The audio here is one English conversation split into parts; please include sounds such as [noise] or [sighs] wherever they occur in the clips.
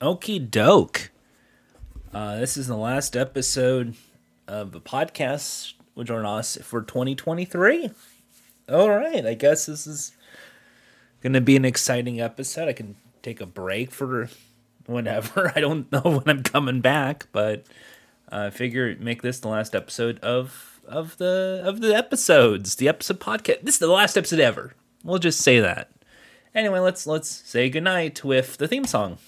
Okie doke. Uh, this is the last episode of the podcast with Jordan Us for 2023. All right, I guess this is going to be an exciting episode. I can take a break for whenever. [laughs] I don't know [laughs] when I'm coming back, but I figure make this the last episode of of the of the episodes, the episode podcast. This is the last episode ever. We'll just say that. Anyway, let's let's say goodnight with the theme song.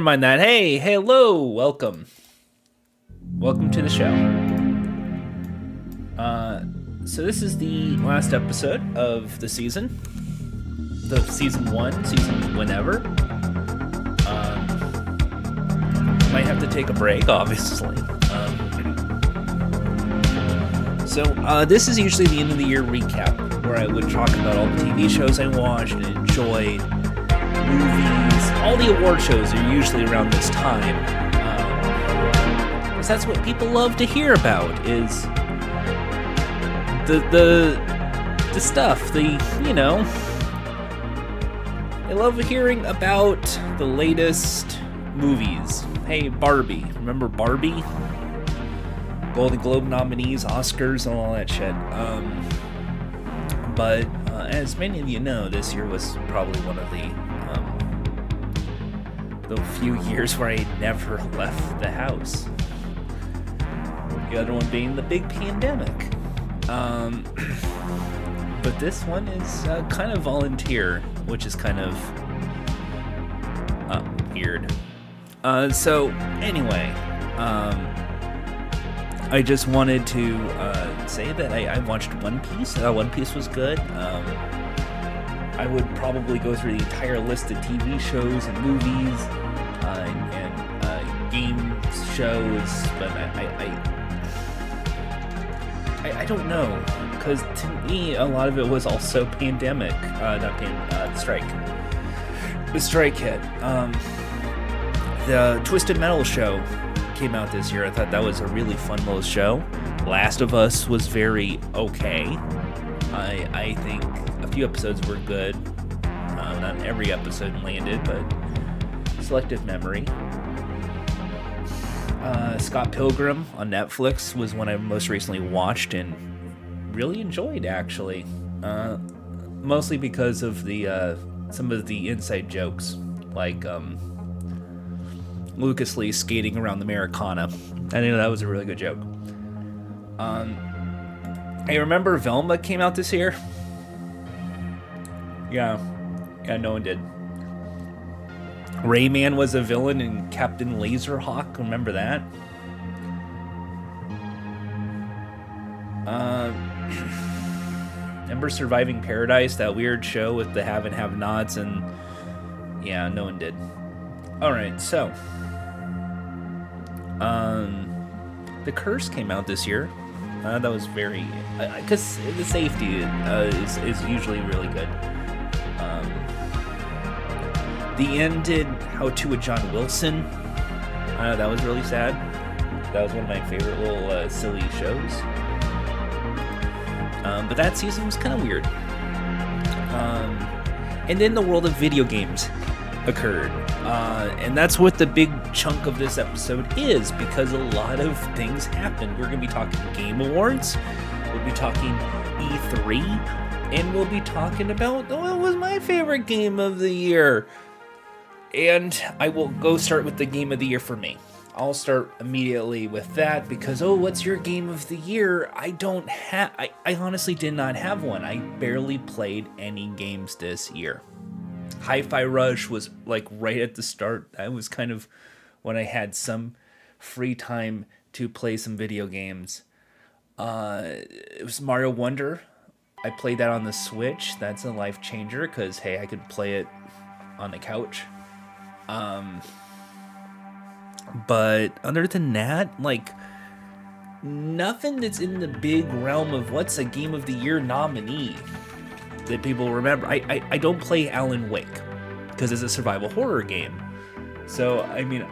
Never mind that. Hey, hello, welcome. Welcome to the show. Uh, so this is the last episode of the season. The season one, season whenever. Um, might have to take a break, [laughs] obviously. Um, so uh, this is usually the end of the year recap, where I would talk about all the TV shows I watched and enjoyed, movies, all the award shows are usually around this time. Because that's what people love to hear about is the the the stuff, the you know. I love hearing about the latest movies. Hey, Barbie. Remember Barbie? Golden Globe nominees, Oscars, and all that shit. Um, but uh, as many of you know, this year was probably one of the um, the few years where I never left the house. The other one being the big pandemic. Um, [clears throat] but this one is uh, kind of volunteer, which is kind of uh, weird. Uh, so anyway, um, I just wanted to uh, say that I, I watched One Piece. Uh, One Piece was good. Um, I would probably go through the entire list of TV shows and movies shows, but I I, I, I, don't know because to me a lot of it was also pandemic, uh, not pan, uh, strike. The strike hit. Um, the Twisted Metal show came out this year. I thought that was a really fun little show. Last of Us was very okay. I I think a few episodes were good. Uh, not every episode landed, but selective memory. Uh, Scott Pilgrim on Netflix was one I most recently watched and really enjoyed. Actually, uh, mostly because of the uh, some of the inside jokes, like. Um, Lucas Lee skating around the Americana. I think that was a really good joke. Um, I remember Velma came out this year. Yeah, yeah, no one did. Rayman was a villain in Captain Laserhawk. Remember that? Uh, [clears throat] remember Surviving Paradise, that weird show with the have and have nots, and yeah, no one did. All right, so um, the Curse came out this year. Uh, that was very because uh, the safety uh, is is usually really good. Um, the end did How to with John Wilson. Uh, that was really sad. That was one of my favorite little uh, silly shows. Um, but that season was kind of weird. Um, and then the world of video games occurred. Uh, and that's what the big chunk of this episode is because a lot of things happened. We're going to be talking Game Awards, we'll be talking E3, and we'll be talking about what was my favorite game of the year. And I will go start with the game of the year for me. I'll start immediately with that because oh, what's your game of the year? I don't have I, I honestly did not have one. I barely played any games this year. Hi-Fi Rush was like right at the start. That was kind of when I had some free time to play some video games. Uh, it was Mario Wonder. I played that on the Switch. That's a life changer because hey, I could play it on the couch. Um, But other than that, like nothing that's in the big realm of what's a game of the year nominee that people remember. I I, I don't play Alan Wake because it's a survival horror game. So I mean,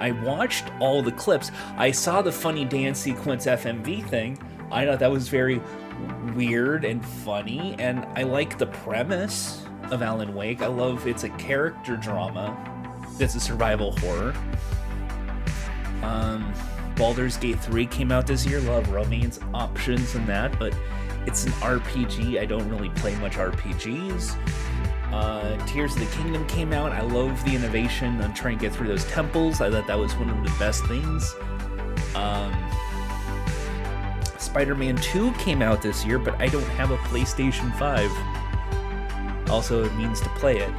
I watched all the clips. I saw the funny dance sequence FMV thing. I thought that was very weird and funny, and I like the premise of Alan Wake. I love it's a character drama that's a survival horror. Um, Baldur's Gate 3 came out this year. Love romance options and that, but it's an RPG. I don't really play much RPGs. Uh, Tears of the Kingdom came out. I love the innovation on trying to get through those temples. I thought that was one of the best things. Um, Spider Man 2 came out this year, but I don't have a PlayStation 5. Also, it means to play it.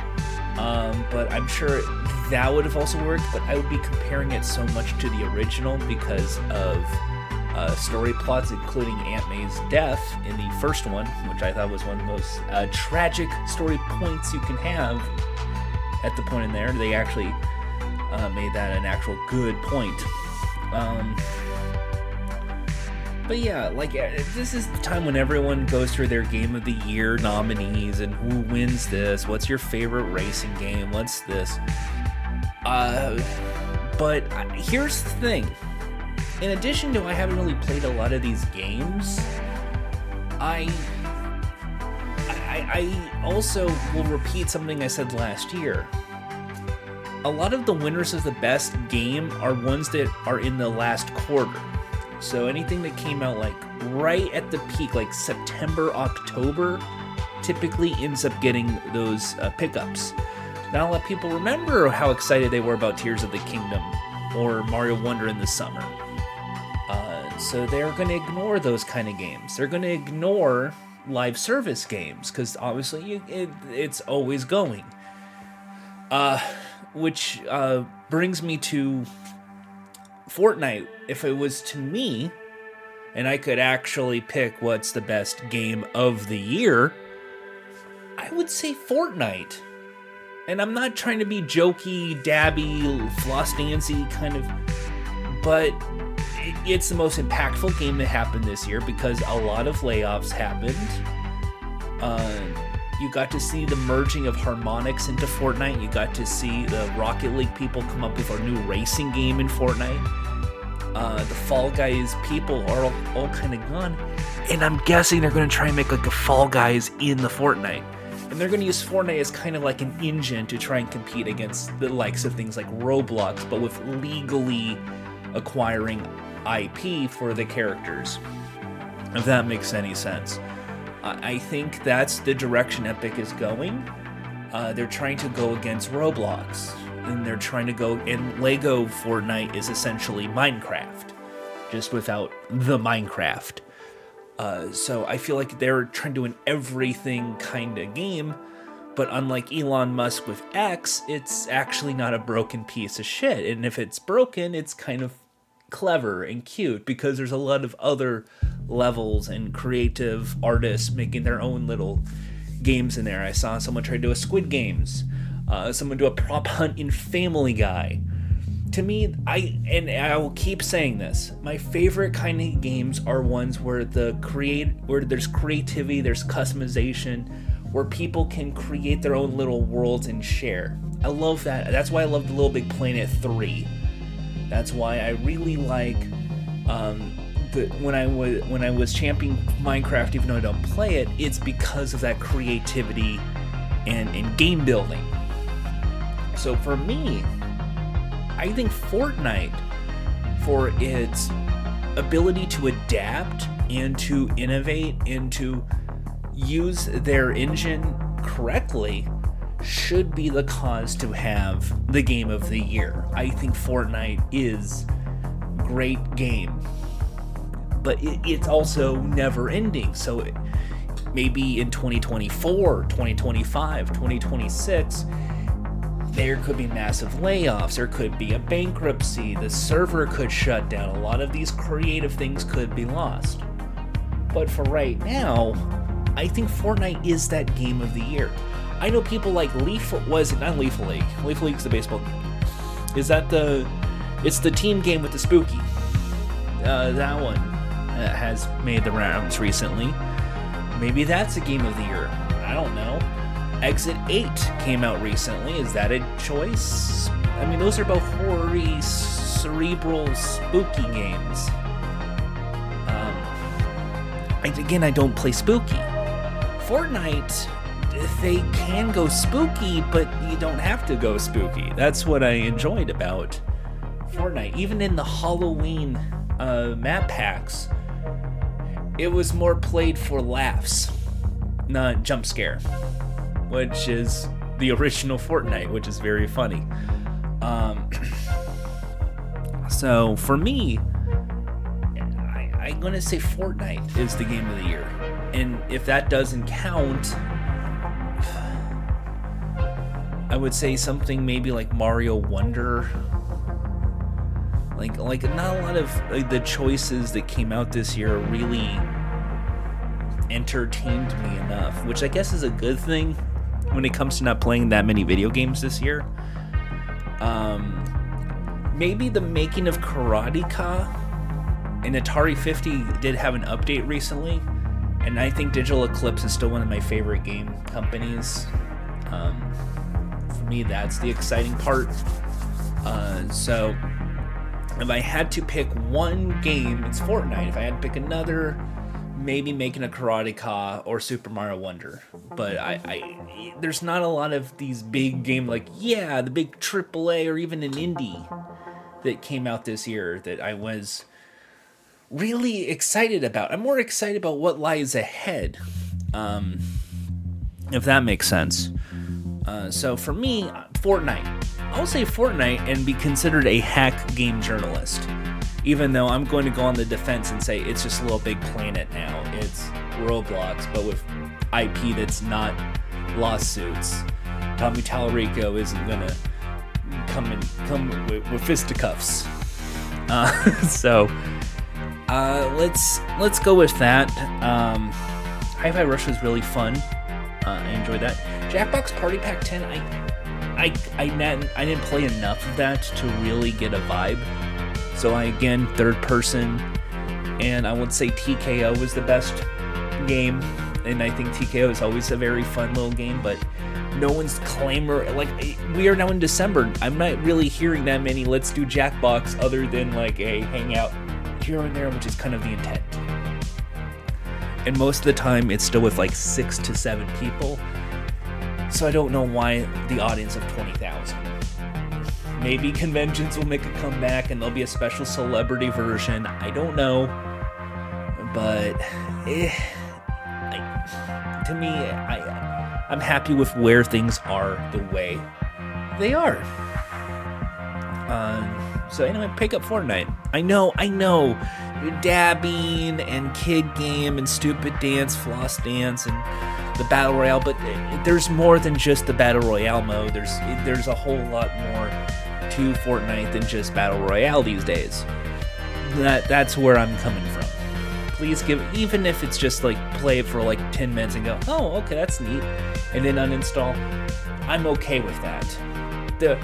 Um, but I'm sure that would have also worked, but I would be comparing it so much to the original because of uh, story plots, including Aunt May's death in the first one, which I thought was one of the most uh, tragic story points you can have at the point in there. They actually uh, made that an actual good point. Um, but yeah, like uh, this is the time when everyone goes through their game of the year nominees and who wins this. What's your favorite racing game? What's this? Uh, but here's the thing. In addition to I haven't really played a lot of these games, I I, I also will repeat something I said last year. A lot of the winners of the best game are ones that are in the last quarter. So anything that came out like right at the peak, like September, October, typically ends up getting those uh, pickups. Not a lot of people remember how excited they were about Tears of the Kingdom or Mario Wonder in the summer. Uh, so they're going to ignore those kind of games. They're going to ignore live service games because obviously you, it, it's always going. Uh, which uh, brings me to Fortnite, if it was to me, and I could actually pick what's the best game of the year, I would say Fortnite. And I'm not trying to be jokey, dabby, floss dancy kind of, but it's the most impactful game that happened this year because a lot of layoffs happened. Uh, you got to see the merging of Harmonix into Fortnite. You got to see the Rocket League people come up with a new racing game in Fortnite. Uh, the Fall Guys people are all, all kind of gone. And I'm guessing they're going to try and make like a Fall Guys in the Fortnite. And they're going to use Fortnite as kind of like an engine to try and compete against the likes of things like Roblox, but with legally acquiring IP for the characters. If that makes any sense. I think that's the direction Epic is going. Uh, they're trying to go against Roblox, and they're trying to go. And Lego Fortnite is essentially Minecraft, just without the Minecraft. Uh, so I feel like they're trying to do an everything kind of game, but unlike Elon Musk with X, it's actually not a broken piece of shit. And if it's broken, it's kind of clever and cute because there's a lot of other levels and creative artists making their own little games in there. I saw someone try to do a Squid Games, uh, someone do a prop hunt in Family Guy. To me, I and I will keep saying this. My favorite kind of games are ones where the create where there's creativity, there's customization, where people can create their own little worlds and share. I love that. That's why I love the Little Big Planet 3. That's why I really like um, the, when I was when I was championing Minecraft, even though I don't play it, it's because of that creativity and, and game building. So for me, I think Fortnite, for its ability to adapt and to innovate and to use their engine correctly, should be the cause to have the game of the year. I think Fortnite is great game, but it, it's also never ending. So it, maybe in 2024, 2025, 2026, there could be massive layoffs, there could be a bankruptcy, the server could shut down, a lot of these creative things could be lost. But for right now, I think Fortnite is that game of the year. I know people like Leaf was it not Leaf League? Leaf League's the baseball. Is that the It's the team game with the spooky. Uh, that one uh, has made the rounds recently. Maybe that's a game of the year. I don't know. Exit 8 came out recently. Is that a choice? I mean, those are both horror cerebral, spooky games. Um, again, I don't play spooky. Fortnite, they can go spooky, but you don't have to go spooky. That's what I enjoyed about Fortnite. Even in the Halloween uh, map packs, it was more played for laughs, not jump scare, which is the original Fortnite, which is very funny. Um, so for me, I, I'm gonna say Fortnite is the game of the year, and if that doesn't count, I would say something maybe like Mario Wonder. Like, like not a lot of like, the choices that came out this year really entertained me enough, which I guess is a good thing when it comes to not playing that many video games this year. Um, maybe the making of Karateka and Atari 50 did have an update recently, and I think Digital Eclipse is still one of my favorite game companies. Um, me, that's the exciting part. Uh, so, if I had to pick one game, it's Fortnite. If I had to pick another, maybe making a Karateka or Super Mario Wonder. But I, I, there's not a lot of these big game like yeah, the big AAA or even an indie that came out this year that I was really excited about. I'm more excited about what lies ahead, um, if that makes sense. Uh, so for me, Fortnite. I'll say Fortnite and be considered a hack game journalist even though I'm going to go on the defense and say it's just a little big planet now. It's Roblox, but with IP that's not lawsuits. Tommy Tallarico isn't gonna come and come with, with fisticuffs. Uh, [laughs] so uh, let's let's go with that. Um, Hi-Fi Rush was really fun. Uh, I enjoyed that. Jackbox Party Pack 10. I I I, I didn't play enough of that to really get a vibe. So I again third person, and I would say TKO was the best game, and I think TKO is always a very fun little game, but no one's claimer like we are now in December. I'm not really hearing that many let's do Jackbox other than like a hangout here and there, which is kind of the intent. And most of the time, it's still with like six to seven people. So I don't know why the audience of 20,000. Maybe conventions will make a comeback and there'll be a special celebrity version. I don't know. But eh, I, to me, I, I'm happy with where things are the way they are. Um, so anyway, pick up Fortnite. I know, I know, dabbing and kid game and stupid dance, floss dance, and the battle royale. But there's more than just the battle royale mode. There's there's a whole lot more to Fortnite than just Battle Royale these days. That that's where I'm coming from. Please give even if it's just like play it for like 10 minutes and go, "Oh, okay, that's neat." And then uninstall. I'm okay with that. The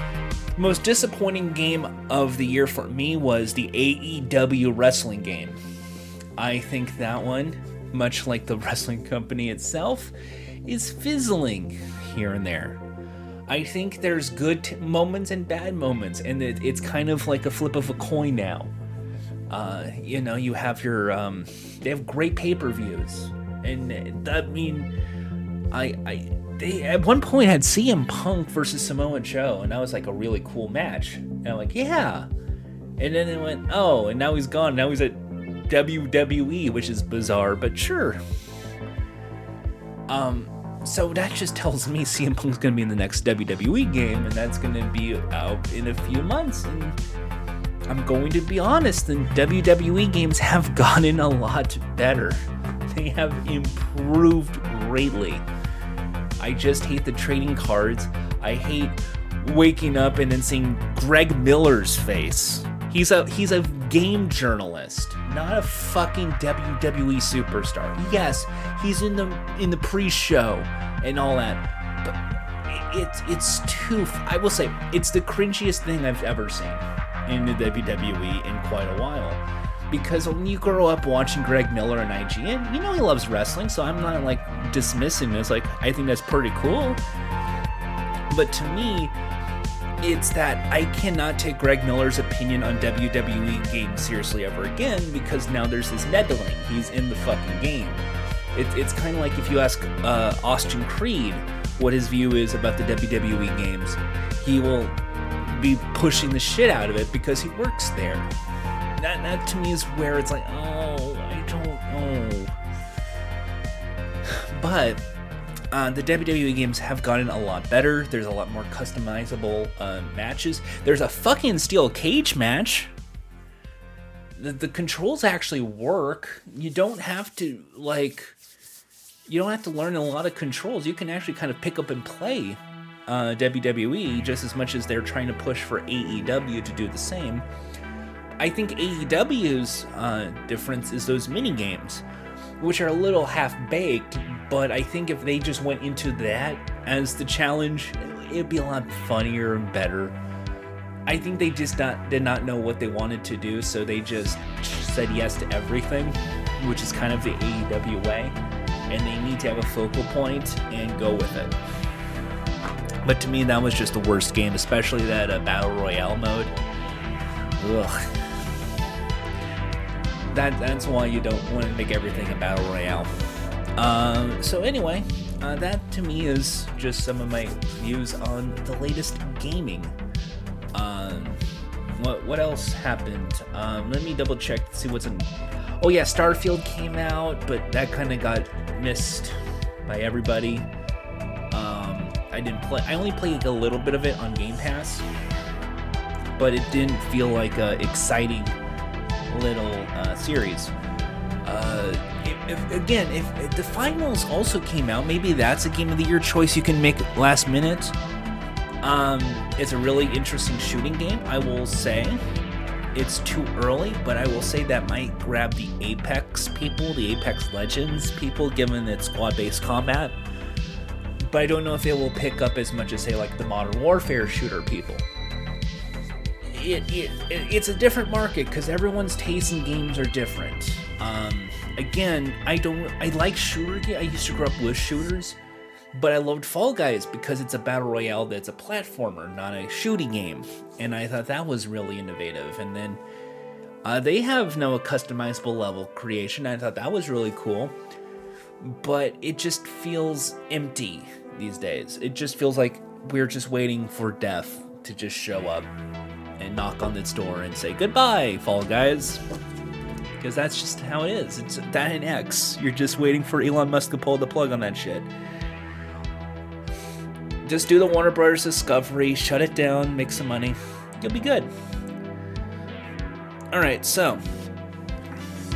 most disappointing game of the year for me was the AEW wrestling game. I think that one, much like the [laughs] wrestling company itself, is fizzling here and there. I think there's good t- moments and bad moments, and it, it's kind of like a flip of a coin now. Uh, you know, you have your um, they have great pay per views, and I mean, I I they at one point had CM Punk versus Samoa Joe, and that was like a really cool match. And I'm like, yeah, and then it went, oh, and now he's gone. Now he's at WWE, which is bizarre, but sure. Um, so that just tells me [laughs] CM Punk's gonna be in the next WWE game, and that's gonna be out in a few months. And I'm going to be honest, the WWE games have [laughs] gotten a lot better. They have improved greatly. I just hate the trading cards. I hate waking up and then seeing Greg Miller's face. He's a he's a game journalist, not a fucking WWE superstar. Yes, he's in the in the pre-show and all that, but it's it's too. I will say it's the cringiest thing I've ever seen, in the WWE in quite a while. Because when you grow up watching Greg Miller and IGN, you know he loves wrestling, so I'm not like dismissing this. Like, I think that's pretty cool. But to me, it's that I cannot take Greg Miller's opinion on WWE games seriously ever again because now there's this meddling. He's in the fucking game. It, it's kind of like if you ask uh, Austin Creed what his view is about the WWE games, he will be pushing the shit out of it because he works there. That, that to me is where it's like, oh, I don't know. [sighs] But uh, the WWE games have gotten a lot better. There's a lot more customizable uh, matches. There's a fucking steel cage match. The, the controls actually work. You don't have to like. You don't have to learn a lot of controls. You can actually kind of pick up and play uh, WWE just as much as they're trying to push for AEW to do the same. I think AEW's uh, difference is those mini games, which are a little half baked, but I think if they just went into that as the challenge, it'd be a lot funnier and better. I think they just not did not know what they wanted to do, so they just said yes to everything, which is kind of the AEW way, and they need to have a focal point and go with it. But to me, that was just the worst game, especially that uh, battle royale mode. Ugh. That that's why you don't want to make everything a battle royale. Um, so anyway, uh, that to me is just some of my views on the latest gaming. Um, what what else happened? Um, let me double check to see what's in. Oh yeah, Starfield came out, but that kind of got missed by everybody. Um, I didn't play. I only played a little bit of it on Game Pass, but it didn't feel like a exciting little uh, series. Uh, if, again, if, if the finals also came out, maybe that's a game of the year choice you can make last minute. Um, it's a really interesting shooting game, I will say. It's too early, but I will say that might grab the Apex people, the Apex Legends people, given its squad based combat. But I don't know if it will pick up as much as, say, like the Modern Warfare shooter people. It, it, it it's a different market because everyone's tastes in games are different. Um, again, I don't. I like shooter. I used to grow up with shooters, but I loved Fall Guys because it's a battle royale that's a platformer, not a shooting game, and I thought that was really innovative. And then uh, they have now a customizable level creation. I thought that was really cool, but it just feels empty these days. It just feels like we're just waiting for death to just show up and knock on its door and say goodbye, Fall Guys because that's just how it is. It's that and X. You're just waiting for Elon Musk to pull the plug on that shit. Just do the Warner Brothers Discovery, shut it down, make some money. You'll be good. All right, so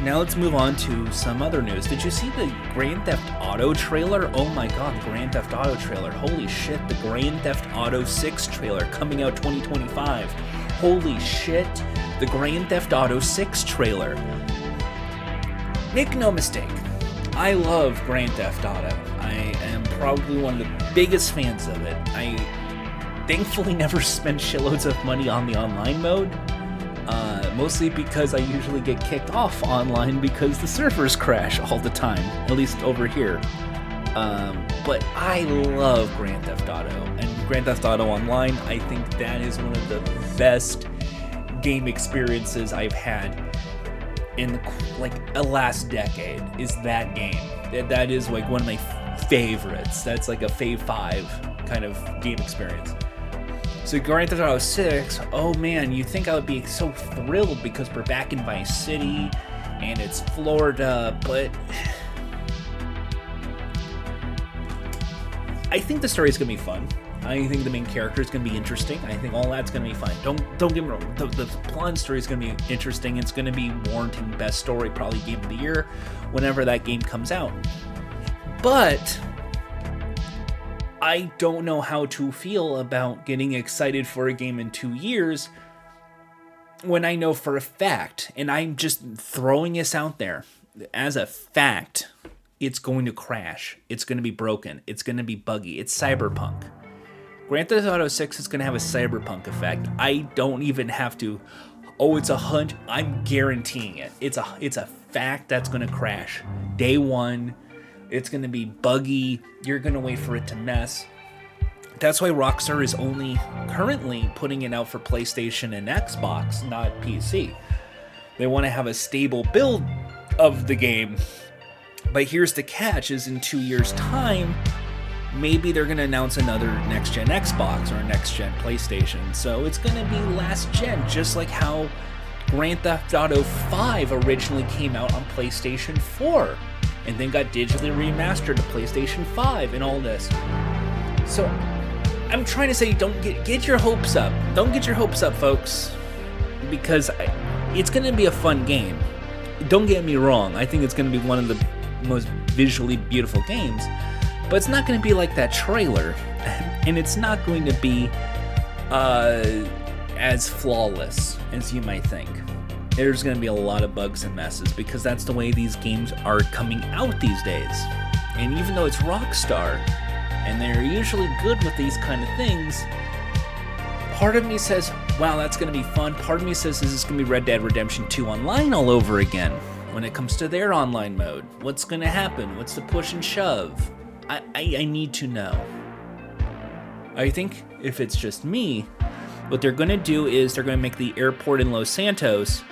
now let's move on to some other news. Did you see the Grand Theft Auto trailer? Oh my god, the Grand Theft Auto trailer. Holy shit, the Grand Theft Auto 6 trailer coming out 2025. Holy shit, the Grand Theft Auto 6 trailer. Make no mistake, I love Grand Theft Auto. I am probably one of the biggest fans of it. I thankfully [laughs] never spend shitloads of money on the online mode. Uh, mostly because I usually get kicked off online because the servers crash all the time, at least over here. Um, but I love Grand Theft Auto, and Grand Theft Auto Online, I think that is one of the best game experiences I've had in the, like a last decade is that game. That, that is like one of my favorites. That's like a fave five kind of game experience. So Grand Theft Auto 6, oh man, you think I would be so thrilled because we're back in Vice City and it's Florida, but [sighs] I think the story is gonna be fun. I think the main character is going to be interesting. I think all that's going to be fine. Don't don't get me wrong. The, the plot story is going to be interesting. It's going to be warranting the best story, probably game of the year, whenever that game comes out. But I don't know how to feel about getting excited for a game in two years when I know for a fact, and I'm just throwing this out there as a fact, it's going to crash. It's going to be broken. It's going to be buggy. It's cyberpunk Grand Theft Auto 6 is going to have a cyberpunk effect. I don't even have to. Oh, it's a hunt. I'm guaranteeing it. It's a it's a fact that's going to crash day one. It's going to be buggy. You're going to wait for it to mess. That's why Rockstar is only currently putting it out for PlayStation and Xbox, not PC. They want to have a stable build of the game. But here's the catch is in 2 years time, maybe they're going to announce another next gen Xbox or next gen PlayStation. So it's going to be last gen just like how Grand Theft Auto 5 originally came out on PlayStation 4 and then got digitally remastered to PlayStation 5 and all this. So I'm trying to say don't get get your hopes up. Don't get your hopes up, folks, because it's going to be a fun game. Don't get me wrong. I think it's going to be one of the most visually beautiful games, but it's not going to be like that trailer, [laughs] and it's not going to be uh, as flawless as you might think. There's going to be a lot of bugs and messes because that's the way these games are coming out these days. And even though it's Rockstar, and they're usually good with these kind of things. Part of me says, wow, that's going to be fun. Part of me says, this is going to be Red Dead Redemption 2 online all over again when it comes to their online mode? What's going to happen? What's the push and shove? I, I, I need to know. I think if it's just me, what they're going to do is they're going to make the airport in Los Santos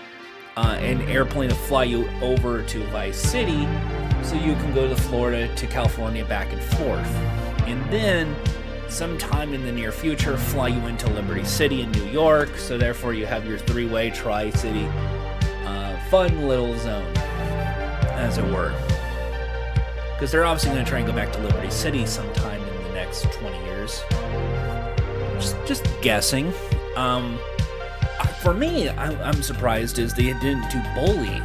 uh, an airplane to fly you over to Vice City so you can go to Florida to California back and forth and then sometime in the near future fly you into Liberty City in New York. So therefore, you have your three-way tri-city uh, fun little zone, as it were. Because they're obviously going to try and go back to Liberty City sometime in the next 20 years. Just, just guessing. Um, for me, I, I'm surprised is they didn't do Bully.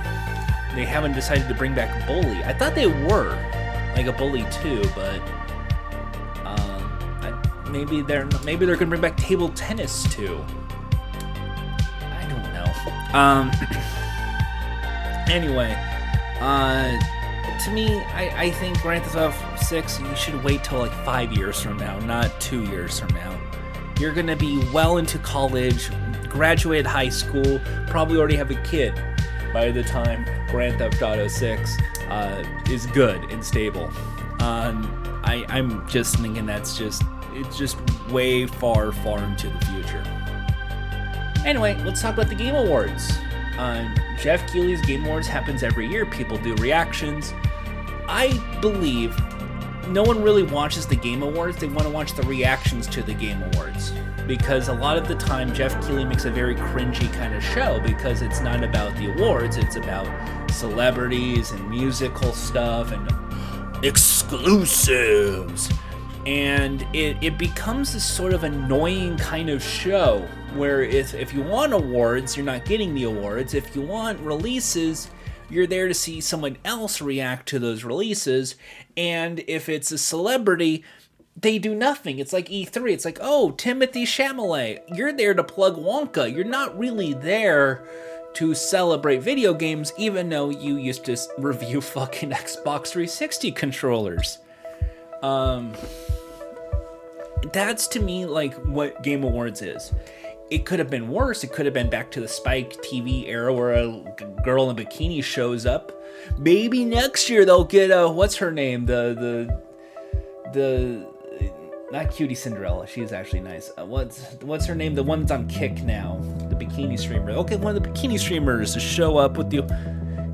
They haven't decided to bring back Bully. I thought they were like a Bully too, but maybe they're maybe they're gonna bring back table tennis too. I don't know. Um. [clears throat] anyway, uh, to me, I, I think Grand Theft Auto 6, you should wait till like five years from now, not two years from now. You're gonna be well into college, graduated high school, probably already have a kid by the time Grand Theft Auto 6 uh, is good and stable. Um, I, I'm just thinking that's just it's just way far, far into the future. Anyway, let's talk about the Game Awards. Uh, Geoff Keighley's Game Awards happens every year. People do reactions. I believe no one really watches the Game Awards. They want to watch the reactions to the Game Awards because a lot of the time Geoff Keighley makes a very cringy kind of show because it's not about the awards. It's about celebrities and musical stuff and exclusives and it, it becomes this sort of annoying kind of show where if, if you want awards you're not getting the awards. If you want releases you're there to see someone else react to those releases. And if it's a celebrity they do nothing. It's like e3 it's like oh Timothée Chalamet you're there to plug wonka. You're not really there to celebrate video games even though you used to review [laughs] fucking xbox 360 controllers. Um that's to me like what Game Awards is. It could have been worse. It could have been back to the Spike TV era where a girl in a bikini shows up. Maybe next year they'll get a what's her name? The the the not cutie Cinderella. She's actually nice. Uh, what's what's her name? The one that's on Kick now. The bikini streamer. Okay, one of the bikini streamers to show up with you.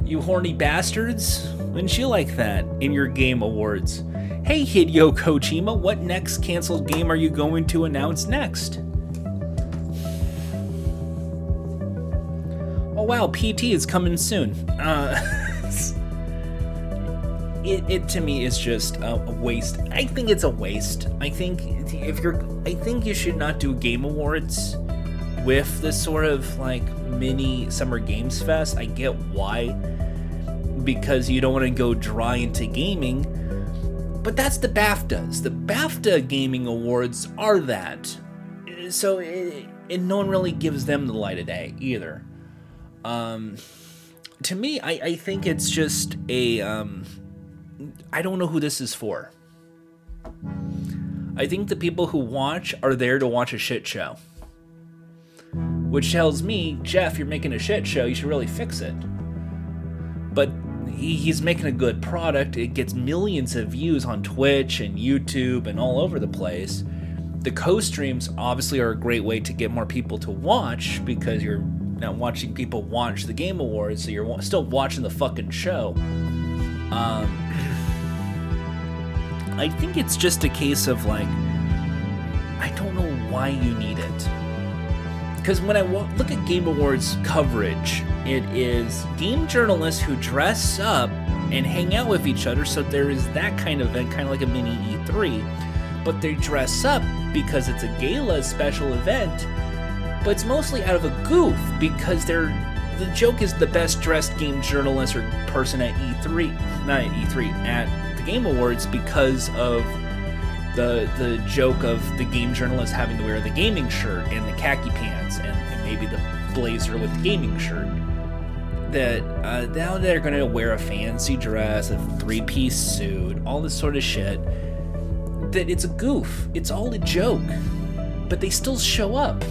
You horny bastards. Wouldn't you like that in your game awards? Hey Hideo Kojima, what next canceled game are you going to announce next? Wow, PT is coming soon. Uh, [laughs] it, it to me is just a, a, waste. I think it's a waste. I think if you're, I think you should not do Game Awards with this sort of like mini Summer Games Fest. I get why, because you don't want to go dry into gaming but that's the BAFTAs. The BAFTA Gaming Awards are that. So, it, and no one really gives them the light of day either. Um, to me, I, I think it's just a. Um, I don't know who this is for. I think the people who watch are there to watch a shit show. Which tells me, Geoff, you're making a shit show, you should really fix it. But he, he's making a good product. It gets millions of views on Twitch and YouTube and all over the place. The co streams obviously are a great way to get more people to watch because you're now watching people watch the Game Awards, so you're still watching the fucking show. Um, I think it's just a case of like, I don't know why you need it. Because when I look at Game Awards coverage, it is game journalists who dress up and hang out with each other. So there is that kind of event, kind of like a mini E3. But they dress up because it's a gala special event. But it's mostly out of a goof because they're the joke is the best dressed game journalist or person at E3, not at E3, at the Game Awards because of the the joke of the game journalist having to wear the gaming shirt and the khaki pants and, and maybe the blazer with the gaming shirt. That uh, now they're gonna wear a fancy dress, a three piece suit, all this sort of shit. That it's a goof. It's all a joke, but they still show up.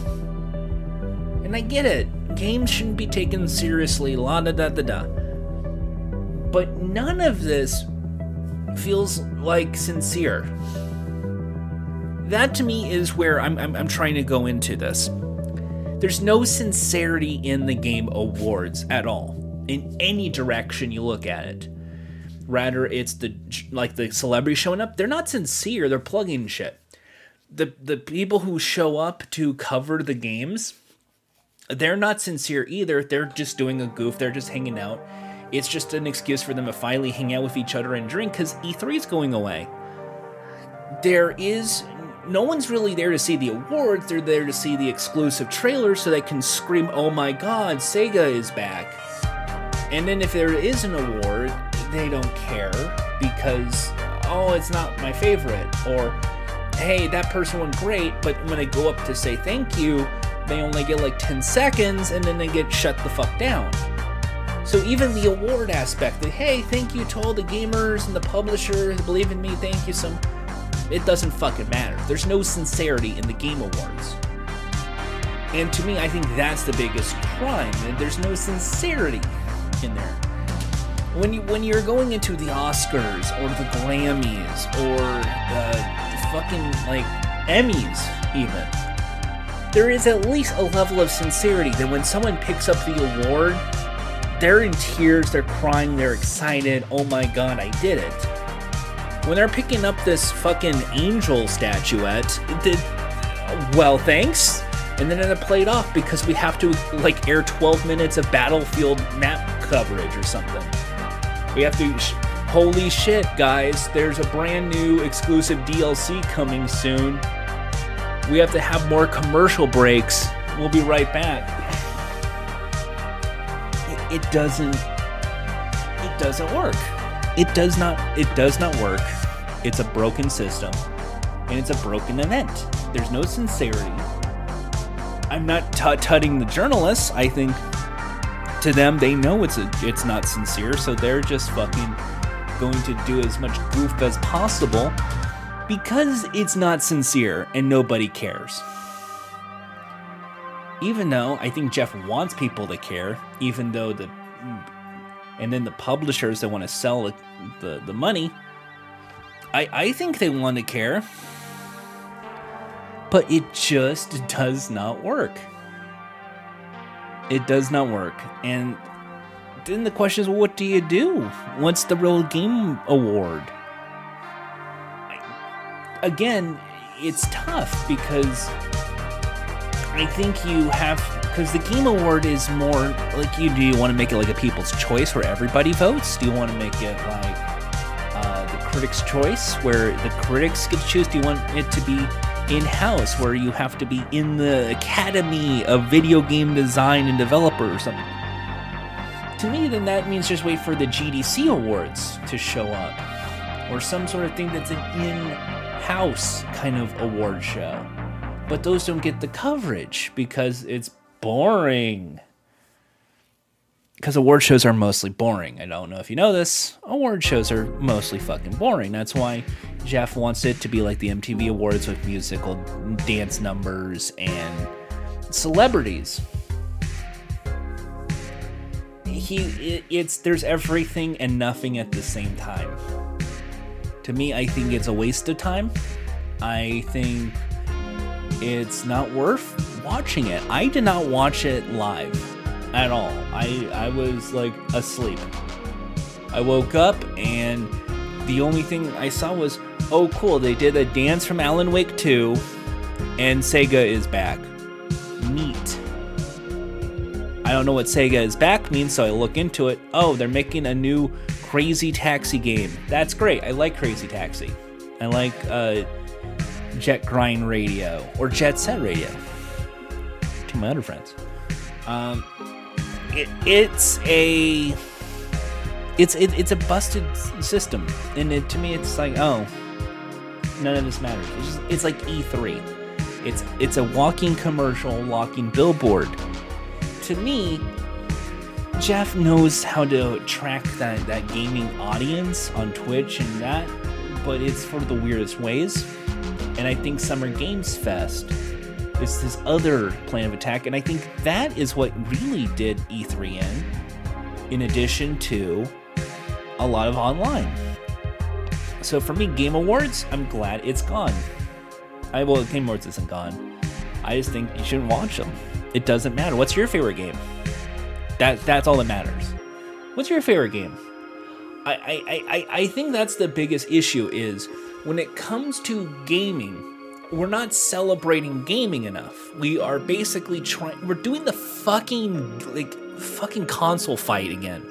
And I get it games shouldn't be taken seriously, la da da da da. But none of this feels like sincere. That to me is where I'm, I'm, I'm trying to go into this. There's no sincerity in the game awards at all, in any direction you look at it. Rather, it's the like the celebrities showing up. They're not sincere. They're plugging shit. The the people who show up to cover the games they're not sincere either. They're just doing a goof. They're just hanging out. It's just an excuse for them to finally hang out with each other and drink because E3 is going away. There is no one's really there to see the awards. They're there to see the exclusive trailers so they can scream, "Oh my God, Sega is back!" And then if there is an award, they don't care because oh, it's not my favorite, or hey, that person went great, but when I go up to say thank you, they only get like 10 seconds and then they get shut the fuck down. So even the award aspect, the hey, thank you to all the gamers and the publisher who believe in me, thank you some it doesn't fucking matter. There's no sincerity in the game awards. And to me, I think that's the biggest crime. There's no sincerity in there. When you when you're going into the Oscars or the Grammys or the fucking like Emmys even, there is at least a level of sincerity that when someone picks up the award, they're in tears, they're crying, they're excited. Oh my god, I did it. When they're picking up this fucking angel statuette, did well, thanks. And then it played off because we have to like air 12 minutes of Battlefield map coverage or something. We have to holy shit, guys, there's a brand new exclusive DLC coming soon we have to have more commercial breaks. We'll be right back. It, it doesn't. It doesn't work. It does not. It does not work. It's a broken system, and it's a broken event. There's no sincerity. I'm not tutting the journalists. I think to them they know it's a it's not sincere, so they're just fucking going to do as much goof as possible because it's not sincere and nobody cares. Even though I think Geoff wants people to care, even though the and then the publishers that want to sell the, the, the money, I, I think they want to care. But it just does not work. It does not work. And then the question is, what do you do? What's the real game award? Again, it's tough because I think you have because the game award is more like you do you want to make it like a people's choice where everybody votes? Do you want to make it like uh, the critics' choice where the critics get to choose? Do you want it to be in house where you have to be in the academy of video game design and developer or something? To me, then that means just wait for the GDC awards to show up or some sort of thing that's an in house kind of award show. But those don't get the coverage because it's boring. Because award shows are mostly boring. I don't know if you know this. Award shows are mostly fucking boring. That's why Geoff wants it to be like the MTV Awards with musical dance numbers and celebrities. He it, it's there's everything and nothing at the same time. To me, I think it's a waste of time. I think it's not worth watching it. I did not watch it live at all. I I was like asleep. I woke up and the only thing I saw was, oh cool, they did a dance from Alan Wake 2 and Sega is back. Neat. I don't know what Sega is back means, so I look into it. Oh, they're making a new Crazy Taxi game. That's great. I like Crazy Taxi. I like uh, Jet Grind Radio or Jet Set Radio. To my other friends. Um, it, it's a it's it, it's a busted system, and it, to me, it's like oh, none of this matters. It's, just, it's like E3. It's it's a walking commercial, walking billboard. To me, Geoff knows how to track that that gaming audience on Twitch and that, but it's for the weirdest ways. And I think Summer Games Fest is this other plan of attack, and I think that is what really did E3 in. In addition to a lot of online. So for me, Game Awards, I'm glad it's gone. I well, Game Awards isn't gone. I just think you shouldn't watch them. It doesn't matter. What's your favorite game? That that's all that matters. What's your favorite game? I I, I, I think that's the biggest issue is when it comes to gaming, we're not celebrating gaming enough. We are basically trying we're doing the fucking like fucking console fight again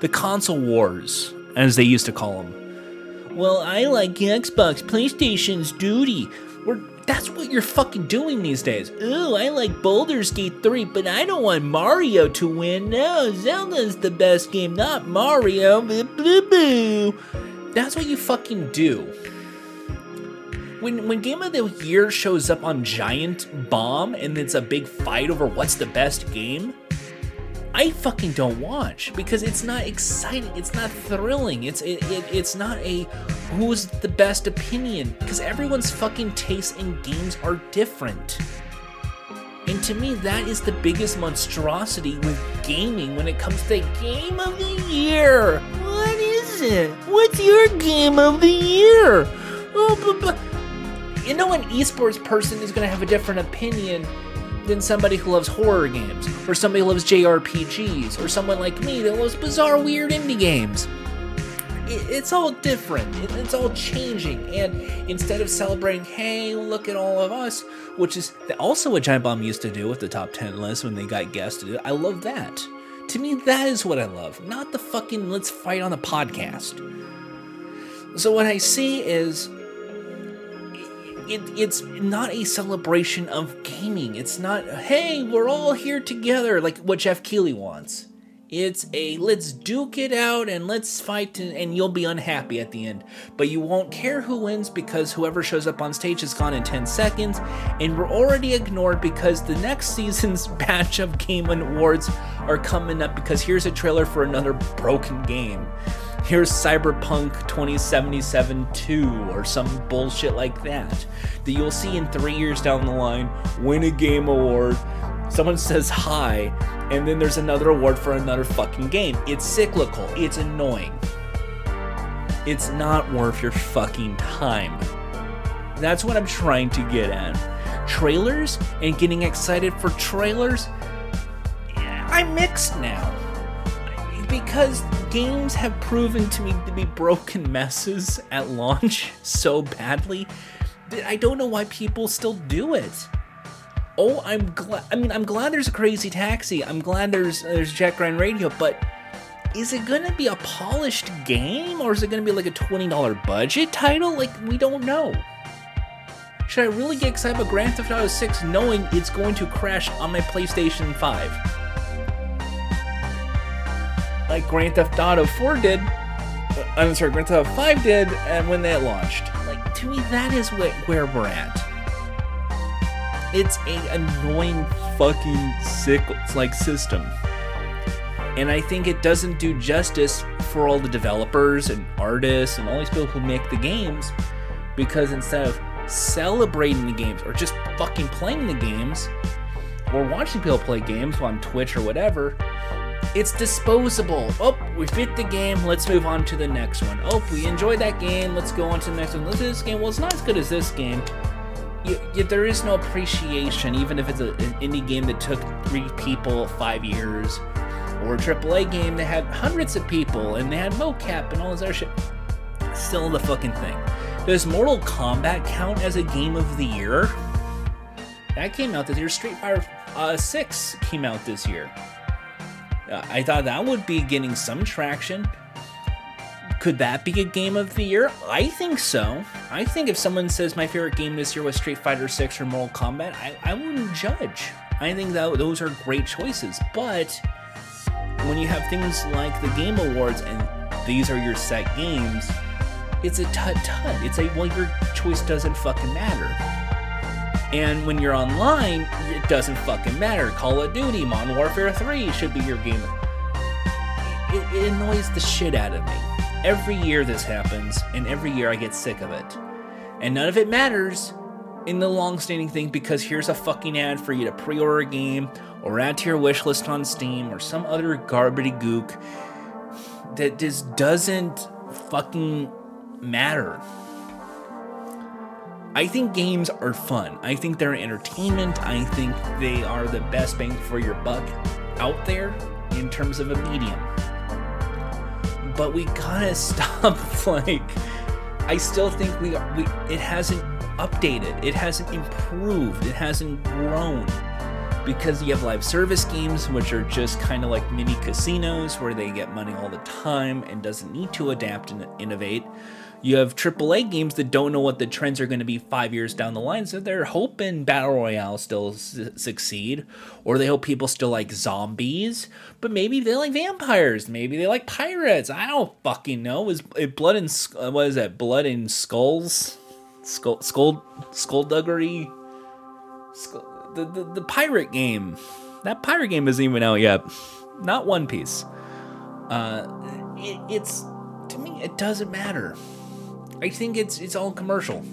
the console wars, as they used to call them. Well, I like Xbox, PlayStation's duty. We're, that's what you're fucking doing these days. Ooh, I like Baldur's Gate 3, but I don't want Mario to win. No, Zelda's the best game, not Mario. Boo, boo, boo. That's what you fucking do. When, when Game of the Year shows up on Giant Bomb and it's a big fight over what's the best game, I fucking don't watch because it's not exciting. It's not thrilling. It's it, it it's not a who's the best opinion because everyone's fucking tastes in games are different. And to me, that is the biggest monstrosity with gaming when it comes to game of the year. What is it? What's your game of the year? Oh, but, but. You know, an esports person is going to have a different opinion than somebody who loves horror games, or somebody who loves JRPGs, or someone like me that loves bizarre, weird indie games. It's all different. It's all changing. And instead of celebrating, hey, look at all of us, which is also what Giant Bomb used to do with the top 10 list when they got guests to do it, I love that. To me, that is what I love, not the fucking let's fight on the podcast. So what I see is it, it's not a celebration of gaming. It's not, hey, we're all here together, like what Geoff Keighley wants. It's a let's duke it out and let's fight, and, and, you'll be unhappy at the end. But you won't care who wins because whoever shows up on stage is gone in 10 seconds, and we're already ignored because the next [laughs] season's batch of Game Awards are coming up because here's a trailer for another broken game here's Cyberpunk 2077 2 or some bullshit like that. That you'll see in three years down the line win a game award. Someone says hi, and then there's another award for another fucking game. It's cyclical, it's annoying. It's not worth your fucking time. That's what I'm trying to get at. Trailers and getting excited for trailers, I'm mixed now because games have proven to me to be broken messes at launch [laughs] so badly that I don't know why people still do it. Oh, I'm glad. I mean, I'm glad there's a Crazy Taxi. I'm glad there's there's Jet Grind Radio, but is it gonna be a polished game or is it gonna be like a twenty dollar budget title? Like we don't know. Should I really get excited about Grand Theft Auto 6 knowing it's going to crash on my PlayStation 5? Like Grand Theft Auto 4 did. Uh, I'm sorry, Grand Theft Auto 5 did, and when that launched. Like to me, that is where we're at. It's a annoying fucking sick like system. And I think it doesn't do justice for all the developers and artists and all these people who make the games Because instead of celebrating the games or just fucking playing the games or watching people play games on Twitch or whatever, it's disposable. Oh, we fit the game. Let's move on to the next one. Oh, we enjoyed that game. Let's go on to the next one. Let's do this game. Well, it's not as good as this game. You, you, there is no appreciation, even if it's a, an indie game that took three people five years, or a AAA game that had hundreds of people and they had mocap and all this other shit. Still the fucking thing. Does Mortal Kombat count as a game of the year? That came out this year. Street Fighter uh, 6 came out this year. Uh, I thought that would be getting some traction. Could that be a game of the year? I think so. I think if someone says my favorite game this year was Street Fighter 6 or Mortal Kombat, I, I wouldn't judge. I think that those are great choices. But when you have things like the Game Awards and these are your set games, it's a tut tut. It's a, well, your choice doesn't fucking matter. And when you're online, it doesn't fucking matter. Call of Duty, Modern Warfare 3 should be your game. It, it annoys the shit out of me. Every year this happens, and every year I get sick of it. And none of it matters in the long standing thing because here's a fucking ad for you to pre order a game or add to your wish list on Steam or some other garbage gook that just doesn't fucking matter. I think games are fun. I think they're entertainment. I think they are the best bang for your buck out there in terms of a medium. But we gotta [laughs] stop. Like, I still think we we it hasn't updated. It hasn't improved. It hasn't grown because you have live service games which are just kind of like mini casinos where they get money all the time and doesn't need to adapt and innovate you have AAA games that don't know what the trends are going to be five years down the line, so they're hoping Battle Royale still su- succeed, or they hope people still like zombies, but maybe they like vampires, maybe they like pirates. I don't fucking know. Is it Blood and uh, what is that? Blood and Skulls, Skull, Skull, Skullduggery, Skull, the, the the pirate game. That pirate game isn't even out yet. Not One Piece. Uh, it, it's to me, it doesn't matter. I think it's it's all commercial.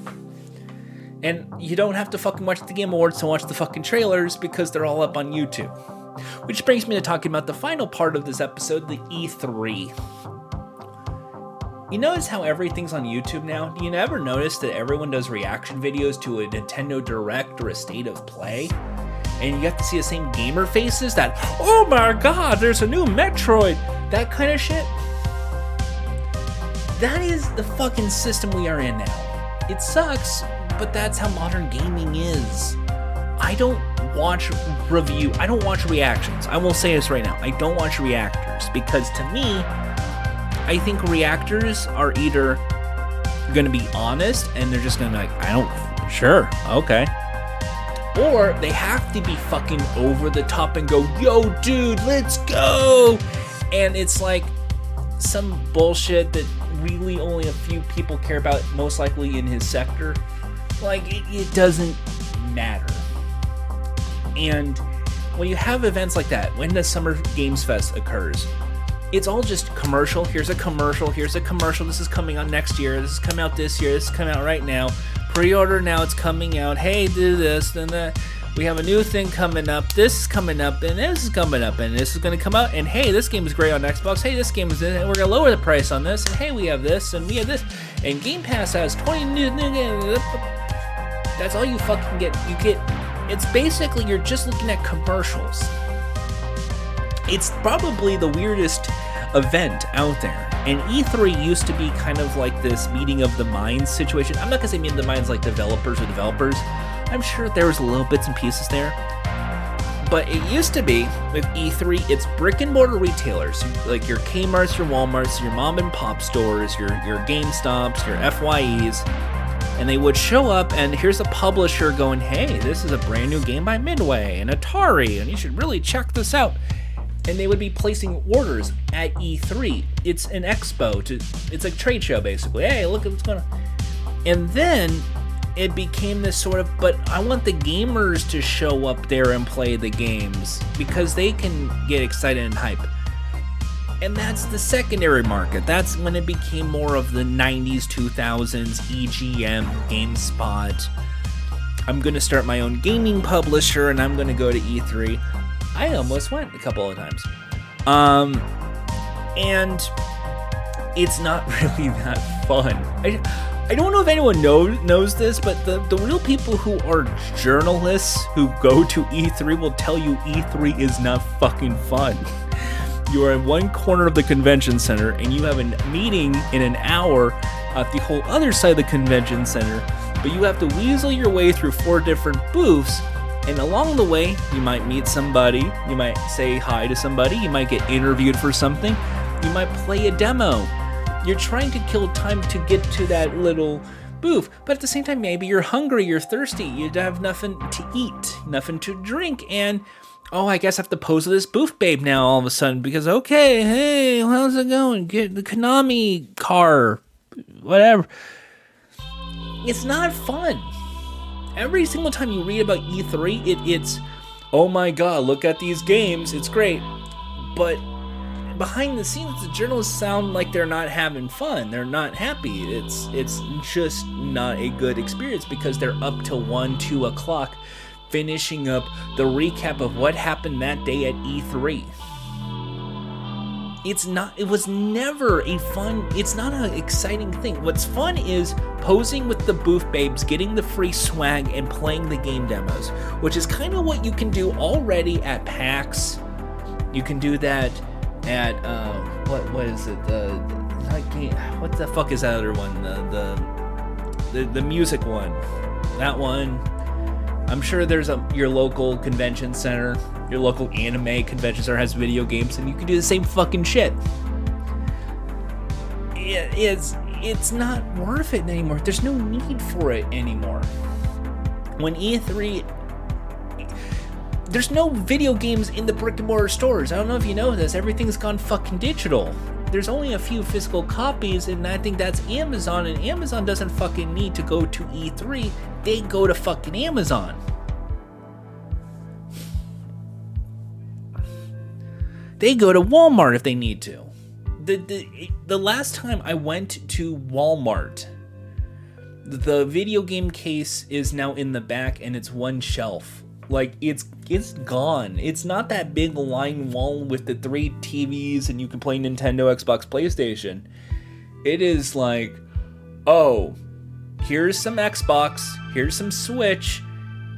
And you don't have to fucking watch the Game Awards to watch the fucking trailers because they're all up on YouTube. Which brings me to talking about the final part of this episode, the E3. You notice how everything's on YouTube now? Do you ever notice that everyone does reaction videos to a Nintendo Direct or a State of Play? And you get to see the same gamer faces that, oh my god, there's a new Metroid! That kind of shit. That is the fucking system we are in now. It sucks, but that's how modern gaming is. I don't watch review, I don't watch reactions. I will say this right now. I don't watch reactors because to me, I think reactors are either going to be honest and they're just going to be like, I don't, sure, okay. Or they have to be fucking over the top and go, yo, dude, let's go. And it's like some bullshit that really only a few people care about, most likely in his sector, like it, it doesn't matter. And when you have events like that, when the Summer Games Fest occurs, it's all just commercial. Here's a commercial. Here's a commercial. This is coming out next year. This is coming out this year. This is coming out right now. Pre-order now. It's coming out. Hey, do this then that we have a new thing coming up. This is coming up, and this is coming up, and this is going to come out. And hey, this game is great on Xbox. Hey, this game is and we're going to lower the price on this. And hey, we have this, and we have this. And Game Pass has 20 new, new games. That's all you fucking get. You get. It's basically you're just looking at commercials. It's probably the weirdest event out there. And E3 used to be kind of like this meeting of the minds situation. I'm not gonna say meeting of the minds like developers or developers, I'm sure there was little bits and pieces there. But it used to be with E3, it's brick and mortar retailers like your Kmart's, your Walmart's, your mom and pop stores, your your GameStops, your FYEs, and they would show up and here's a publisher going, "Hey, this is a brand new game by Midway and Atari, and you should really check this out." And they would be placing orders at E3. It's an expo to it's a trade show basically. Hey, look at what's going on. And then it became this sort of but I want the gamers to show up there and play the games because they can get excited and hype. And that's the secondary market. That's when it became more of the 90s, 2000s, EGM, GameSpot. I'm going to start my own gaming publisher and I'm going to go to E3. I almost went a couple of times. Um, and it's not [laughs] really that fun. I, I don't know if anyone knows knows this, but the, the real people who are journalists who go to E3 will tell you E3 is not fucking fun. You are in one corner of the convention center and you have a meeting in an hour at the whole other side of the convention center, but you have to weasel your way through four different booths. And along the way, you might meet somebody, you might say hi to somebody, you might get interviewed for something, you might play a demo you're trying to kill time to get to that little booth, but at the same time, maybe you're hungry, you're thirsty, you have nothing to eat, nothing to drink, and oh, I guess I have to pose with this booth babe now all of a sudden because okay, hey, how's it going? Get the Konami car, whatever. It's not fun. Every single time you read about E3, it, it's oh my god, look at these games, it's great, but behind the scenes, the journalists sound like they're not having fun. They're not happy. It's it's just not a good experience because they're up till one, two o'clock, finishing up the recap of what happened that day at E3. It's not. It was never a fun. It's not an exciting thing. What's fun is posing with the booth babes, getting the free swag, and playing the game demos, which is kind of what you can do already at PAX. You can do that at uh, what what is it? The what the fuck is that other one? The the the, the music one. That one. I'm sure there's a your local convention center, your local anime convention center has video games, and you can do the same fucking shit. It, it's it's not worth it anymore. There's no need for it anymore. When E3 there's no video games in the brick and mortar stores. I don't know if you know this. Everything's gone fucking digital. There's only a few physical copies, and I think that's Amazon. And Amazon doesn't fucking need to go to E3. They go to fucking Amazon. They go to Walmart if they need to. The, the, the last time I went to Walmart, the video game case is now in the back and it's one shelf like it's it's gone. It's not that big line wall with the three TVs and you can play Nintendo, Xbox, PlayStation. It is like, oh, here's some Xbox, here's some Switch,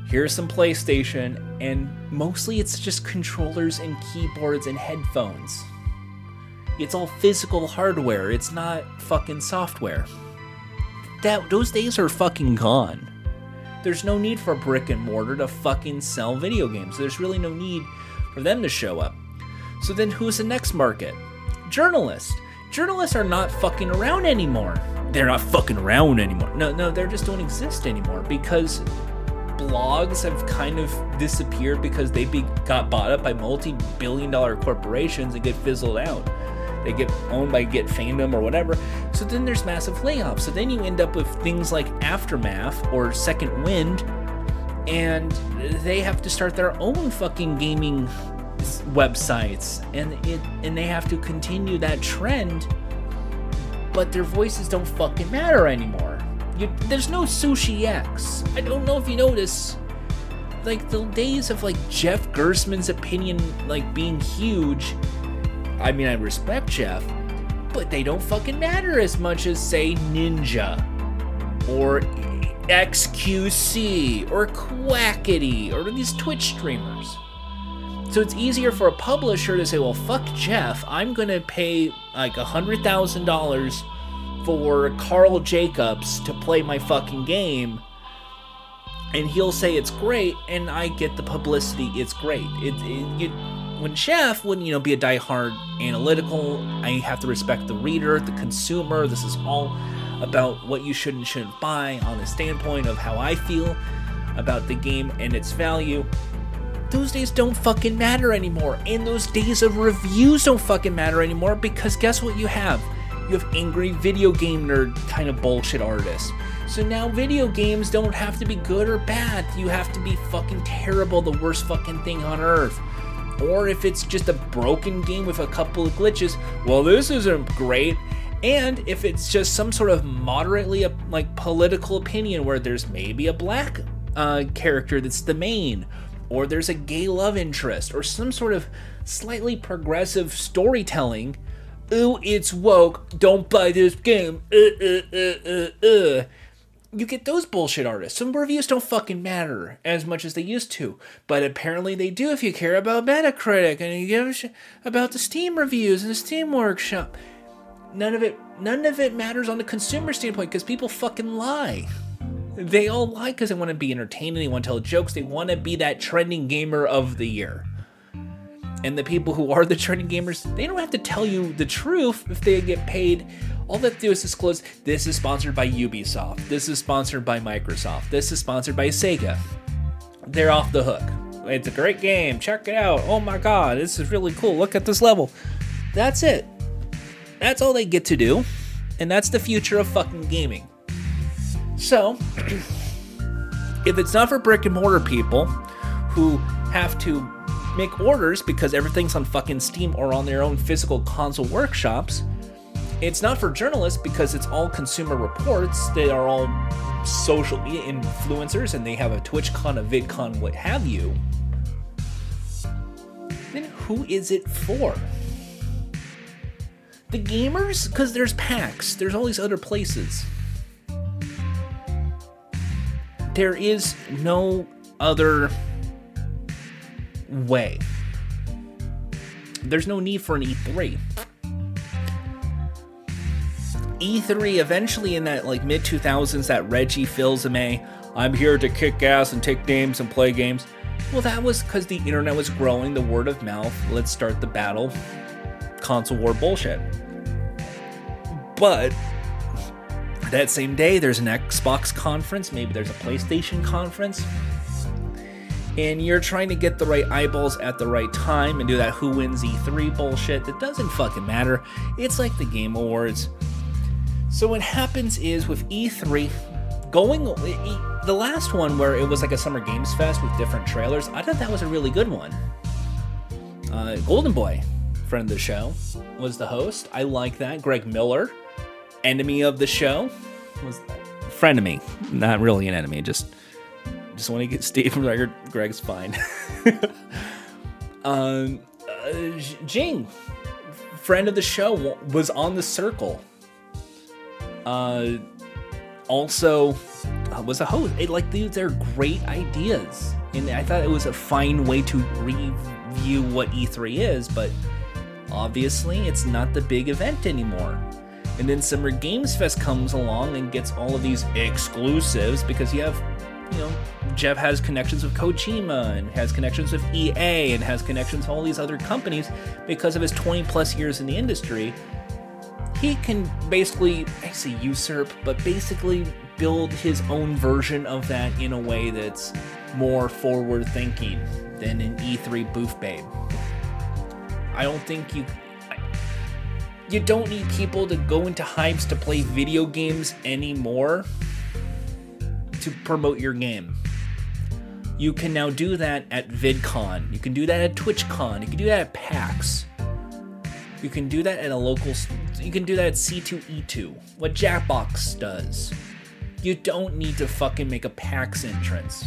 here's some PlayStation, and mostly it's just controllers and keyboards and headphones. It's all physical hardware. It's not fucking software. That those days are fucking gone. There's no need for brick and mortar to fucking sell video games. There's really no need for them to show up. So then who's the next market? Journalists. Journalists are not fucking around anymore. They're not fucking around anymore. No, no, they just don't exist anymore because blogs have kind of disappeared because they be, got bought up by multi-billion dollar corporations and get fizzled out they get owned by Get Fandom or whatever. So then there's massive layoffs. So then you end up with things like Aftermath or Second Wind, and they have to start their own fucking gaming websites, and it and they have to continue that trend. But their voices don't fucking matter anymore. You, there's no Sushi X. I don't know if you notice like the days of like Jeff Gerstmann's opinion like being huge I mean, I respect Jeff, but they don't fucking matter as much as, say, Ninja or XQC or Quackity or these Twitch streamers. So it's easier for a publisher to say, well, fuck Jeff, I'm gonna pay like a $100,000 for Karl Jacobs to play my fucking game. And he'll say it's great, and I get the publicity. It's great. It, it, it when Chef would, you know, be a die-hard analytical, I have to respect the reader, the consumer. This is all about what you should and shouldn't buy on the standpoint of how I feel about the game and its value. Those days don't fucking matter anymore. And those days of reviews don't fucking matter anymore because guess what you have? You have angry video game nerd kind of bullshit artists. So now video games don't have to be good or bad. You have to be fucking terrible, the worst fucking thing on earth or if it's just a broken game with a couple of glitches, well, this isn't great. And if it's just some sort of moderately uh, like political opinion where there's maybe a black uh, character that's the main, or there's a gay love interest, or some sort of slightly progressive storytelling. Ooh, it's woke. Don't buy this game. Uh, uh, uh, uh, you get those bullshit artists. Some reviews don't fucking matter as much as they used to, but apparently they do if you care about Metacritic and you give a shit about the Steam reviews and the Steam Workshop. None of it, none of it matters on the consumer standpoint because people fucking lie. They all lie because they want to be entertaining, they want to tell jokes, they want to be that trending gamer of the year. And the people who are the trending gamers, they don't have to tell you the truth if they get paid all they have to do is disclose this is sponsored by Ubisoft, this is sponsored by Microsoft, this is sponsored by Sega. They're off the hook. It's a great game. Check it out. Oh my god, this is really cool. Look at this level. That's it. That's all they get to do. And that's the future of fucking gaming. So, [clears throat] if it's not for brick and mortar people who have to make orders because everything's on fucking Steam or on their own physical console workshops, it's not for journalists because it's all consumer reports. They are all social media influencers and they have a TwitchCon, a VidCon, what have you. Then who is it for? The gamers? Because there's PAX, there's all these other places. There is no other way. There's no need for an E3. E3 eventually in that like mid 2000s that Reggie Fils-Aimé I'm here to kick ass and take names and play games. Well, that was because the internet was growing, the word of mouth. Let's start the battle. Console war bullshit. But that same day, there's an Xbox conference, maybe there's a PlayStation conference, and you're trying to get the right eyeballs at the right time and do that who wins E3 bullshit that doesn't fucking matter. It's like the Game Awards. So what happens is with E3 going the last one where it was like a summer games fest with different trailers, I thought that was a really good one. Uh, Golden Boy, friend of the show, was the host. I like that. Greg Miller, enemy of the show, was friend of me. Not really an enemy. Just just want to get Steve from [laughs] record. Greg's fine. [laughs] um, uh, Jing, friend of the show, was on the circle uh, also uh, was a host. It, like these are great ideas, and I thought it was a fine way to review what E3 is. But obviously, it's not the big event anymore. And then Summer Games Fest comes along and gets all of these exclusives because you have, you know, Geoff has connections with Kojima and has connections with EA and has connections with all these other companies because of his 20 plus years in the industry he can basically, I say usurp, but basically build his own version of that in a way that's more forward thinking than an E3 booth babe. I don't think you. You don't need people to go into hypes to play video games anymore to promote your game. You can now do that at VidCon. You can do that at TwitchCon. You can do that at PAX. You can do that at a local. You can do that at C2E2. What Jackbox does. You don't need to fucking make a PAX entrance.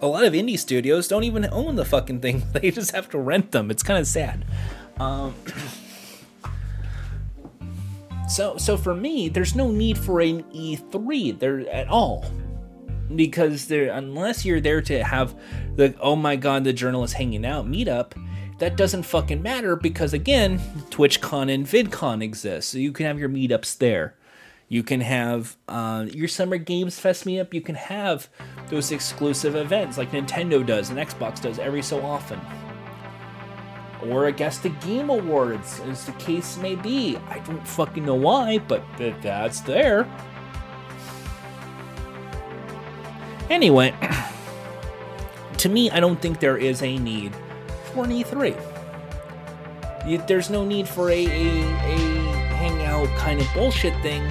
A lot of indie studios don't even own the fucking thing. [laughs] They just have to rent them. It's kind of sad. Um, [coughs] so, so for me, there's no need for an E3 there at all because there unless you're there to have the oh my god the journalists hanging out meetup that doesn't fucking matter because again, TwitchCon and VidCon exist, so you can have your meetups there. You can have uh, your Summer Games Fest meetup. You can have those exclusive events like Nintendo does and Xbox does every so often. Or I guess the Game Awards, as the case may be. I don't fucking know why, but that's there. Anyway, [clears throat] to me, I don't think there is a need for an E3. You, there's no need for a, a, a hangout kind of bullshit thing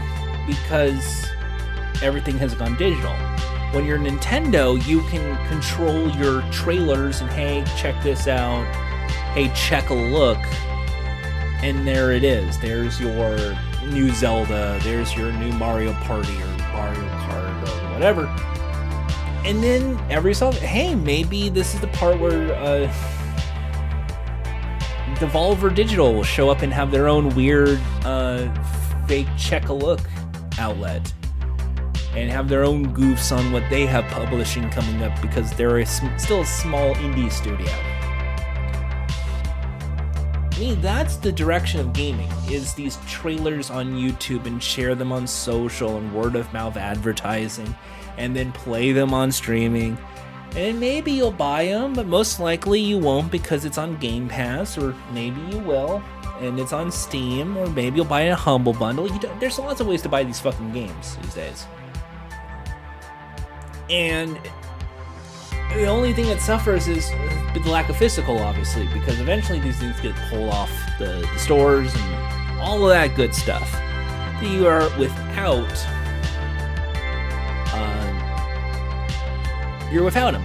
because everything has gone digital. When you're Nintendo, you can control your trailers and hey, check this out. Hey, check a look. And there it is. There's your new Zelda. There's your new Mario Party or Mario Kart or whatever. And then every so hey, maybe this is the part where uh, Devolver Digital will show up and have their own weird uh, fake check a look outlet and have their own goofs on what they have publishing coming up because they're a sm- still a small indie studio. I mean, that's the direction of gaming is these trailers on YouTube and share them on social and word of mouth advertising and then play them on streaming. And maybe you'll buy them, but most likely you won't because it's on Game Pass, or maybe you will, and it's on Steam, or maybe you'll buy it in a Humble Bundle. there's lots of ways to buy these fucking games these days. And the only thing that suffers is the lack of physical, obviously, because eventually these things get pulled off the, the stores and all of that good stuff. You are without you're without him.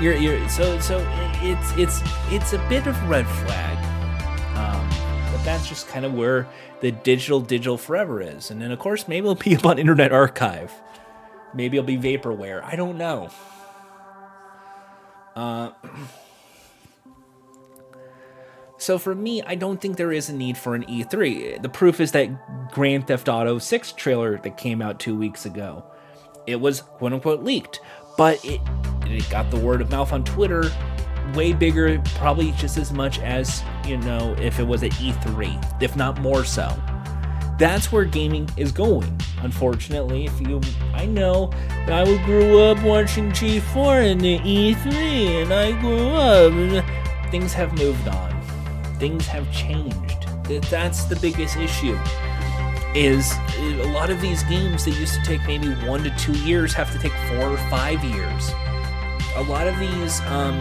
You're, you're so so it's it's it's a bit of red flag, um, but that's just kind of where the digital digital forever is. And then of course maybe it'll be [laughs] up on Internet Archive, maybe it'll be vaporware. I don't know. Uh, [clears throat] so for me, I don't think there is a need for an E3. The proof is that Grand Theft Auto 6 trailer that came out two weeks ago it was quote unquote leaked, but it it got the word of mouth on Twitter way bigger, probably just as much as you know if it was at E3, if not more so. That's where gaming is going. Unfortunately, if you, I know I grew up watching G4 and the E3, and I grew up. Things have moved on. Things have changed. That's the biggest issue is a lot of these games that used to take maybe one to two years have to take four or five years. A lot of these um,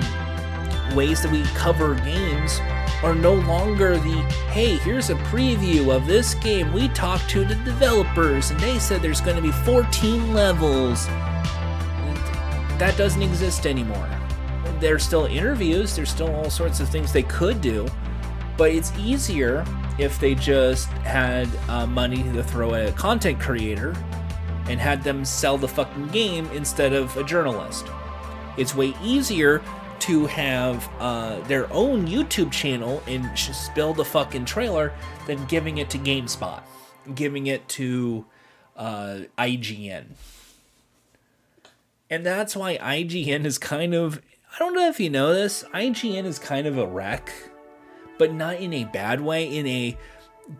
ways that we cover games are no longer the hey, here's a preview of this game. We talked to the developers and they said there's going to be 14 levels. That doesn't exist anymore. There's still interviews, there's still all sorts of things they could do, but it's easier if they just had uh, money to throw at a content creator and had them sell the fucking game instead of a journalist. It's way easier to have uh, their own YouTube channel and spill the fucking trailer than giving it to GameSpot, giving it to uh, IGN. And that's why IGN is kind of, I don't know if you know this, IGN is kind of a wreck but not in a bad way. In a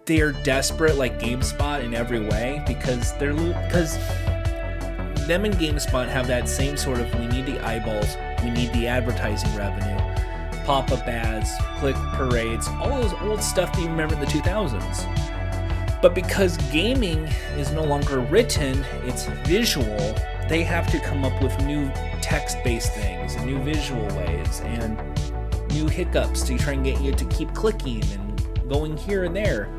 they're desperate like GameSpot in every way because they're because them and GameSpot have that same sort of we need the eyeballs, we need the advertising revenue, pop up ads, click parades, all those old stuff that you remember in the 2000s. But because gaming is no longer written, it's visual, they have to come up with new text based things and new visual ways. And new hiccups to try and get you to keep clicking and going here and there.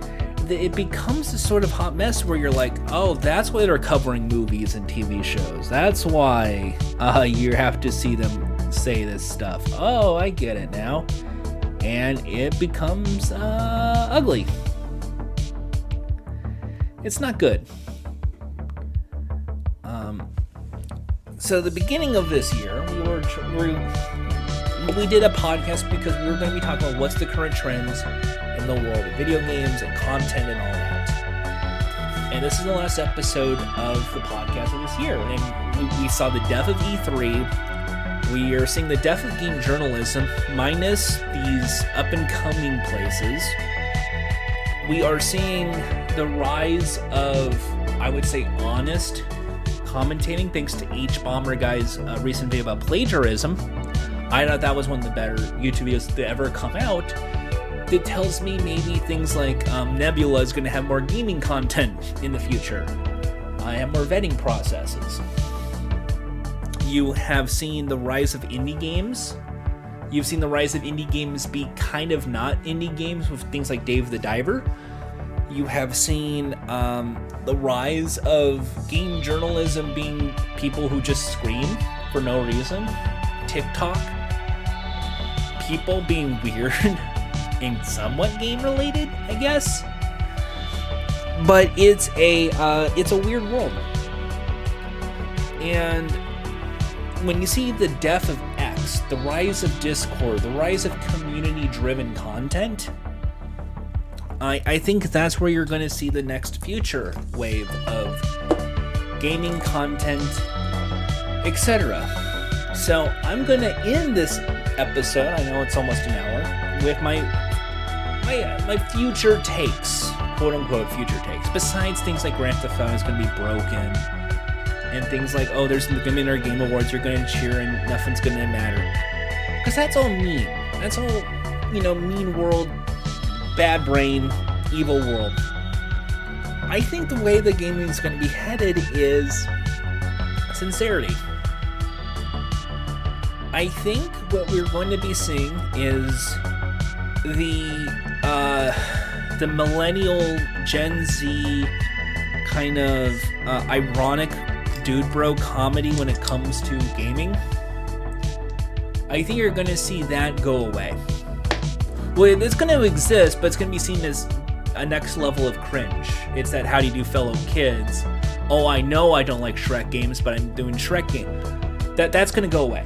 It becomes a sort of hot mess where you're like, oh, that's why they're covering movies and TV shows. That's why uh, [laughs] you have to see them say this stuff. Oh, I get it now. And it becomes uh, ugly. It's not good. Um, so the beginning of this year, we were, we we did a podcast because we were going to be talking about what's the current trends in the world of video games and content and all that. And this is the last episode of the podcast of this year. And we, saw the death of E3. We are seeing the death of game journalism, minus these up and coming places. We are seeing the rise of, I would say, honest commentating, thanks to Hbomberguy's uh, recent video about plagiarism I thought that was one of the better YouTube videos to ever come out. That tells me maybe things like um, Nebula is going to have more gaming content in the future. I have more vetting processes. You have seen the rise of indie games. You've seen the rise of indie games be kind of not indie games with things like Dave the Diver. you have seen um, the rise of game journalism being people who just scream for no reason. TikTok, people being [laughs] weird and somewhat game related, I guess. But it's a uh, it's a weird world, and when you see the death of X, the rise of Discord, the rise of community-driven content I, I think that's where you're going to see the next future wave of gaming content, etc. So I'm going to end this episode. I know it's almost an hour with my my uh, my future takes, quote unquote future takes. Besides things like Grand Theft Auto is going to be broken, and things like oh, there's going to be our Game Awards. You're going to cheer and nothing's going to matter, because that's all mean. That's all you know, mean world bad brain, evil world. I think the way the gaming is going to be headed is sincerity. I think what we're going to be seeing is the uh, the millennial Gen Z kind of uh, ironic dude bro comedy when it comes to gaming. I think you're going to see that go away. Well, it's going to exist, but it's going to be seen as a next level of cringe. It's that how do you do fellow kids? Oh, I know I don't like Shrek games, but I'm doing Shrek game. That that's going to go away.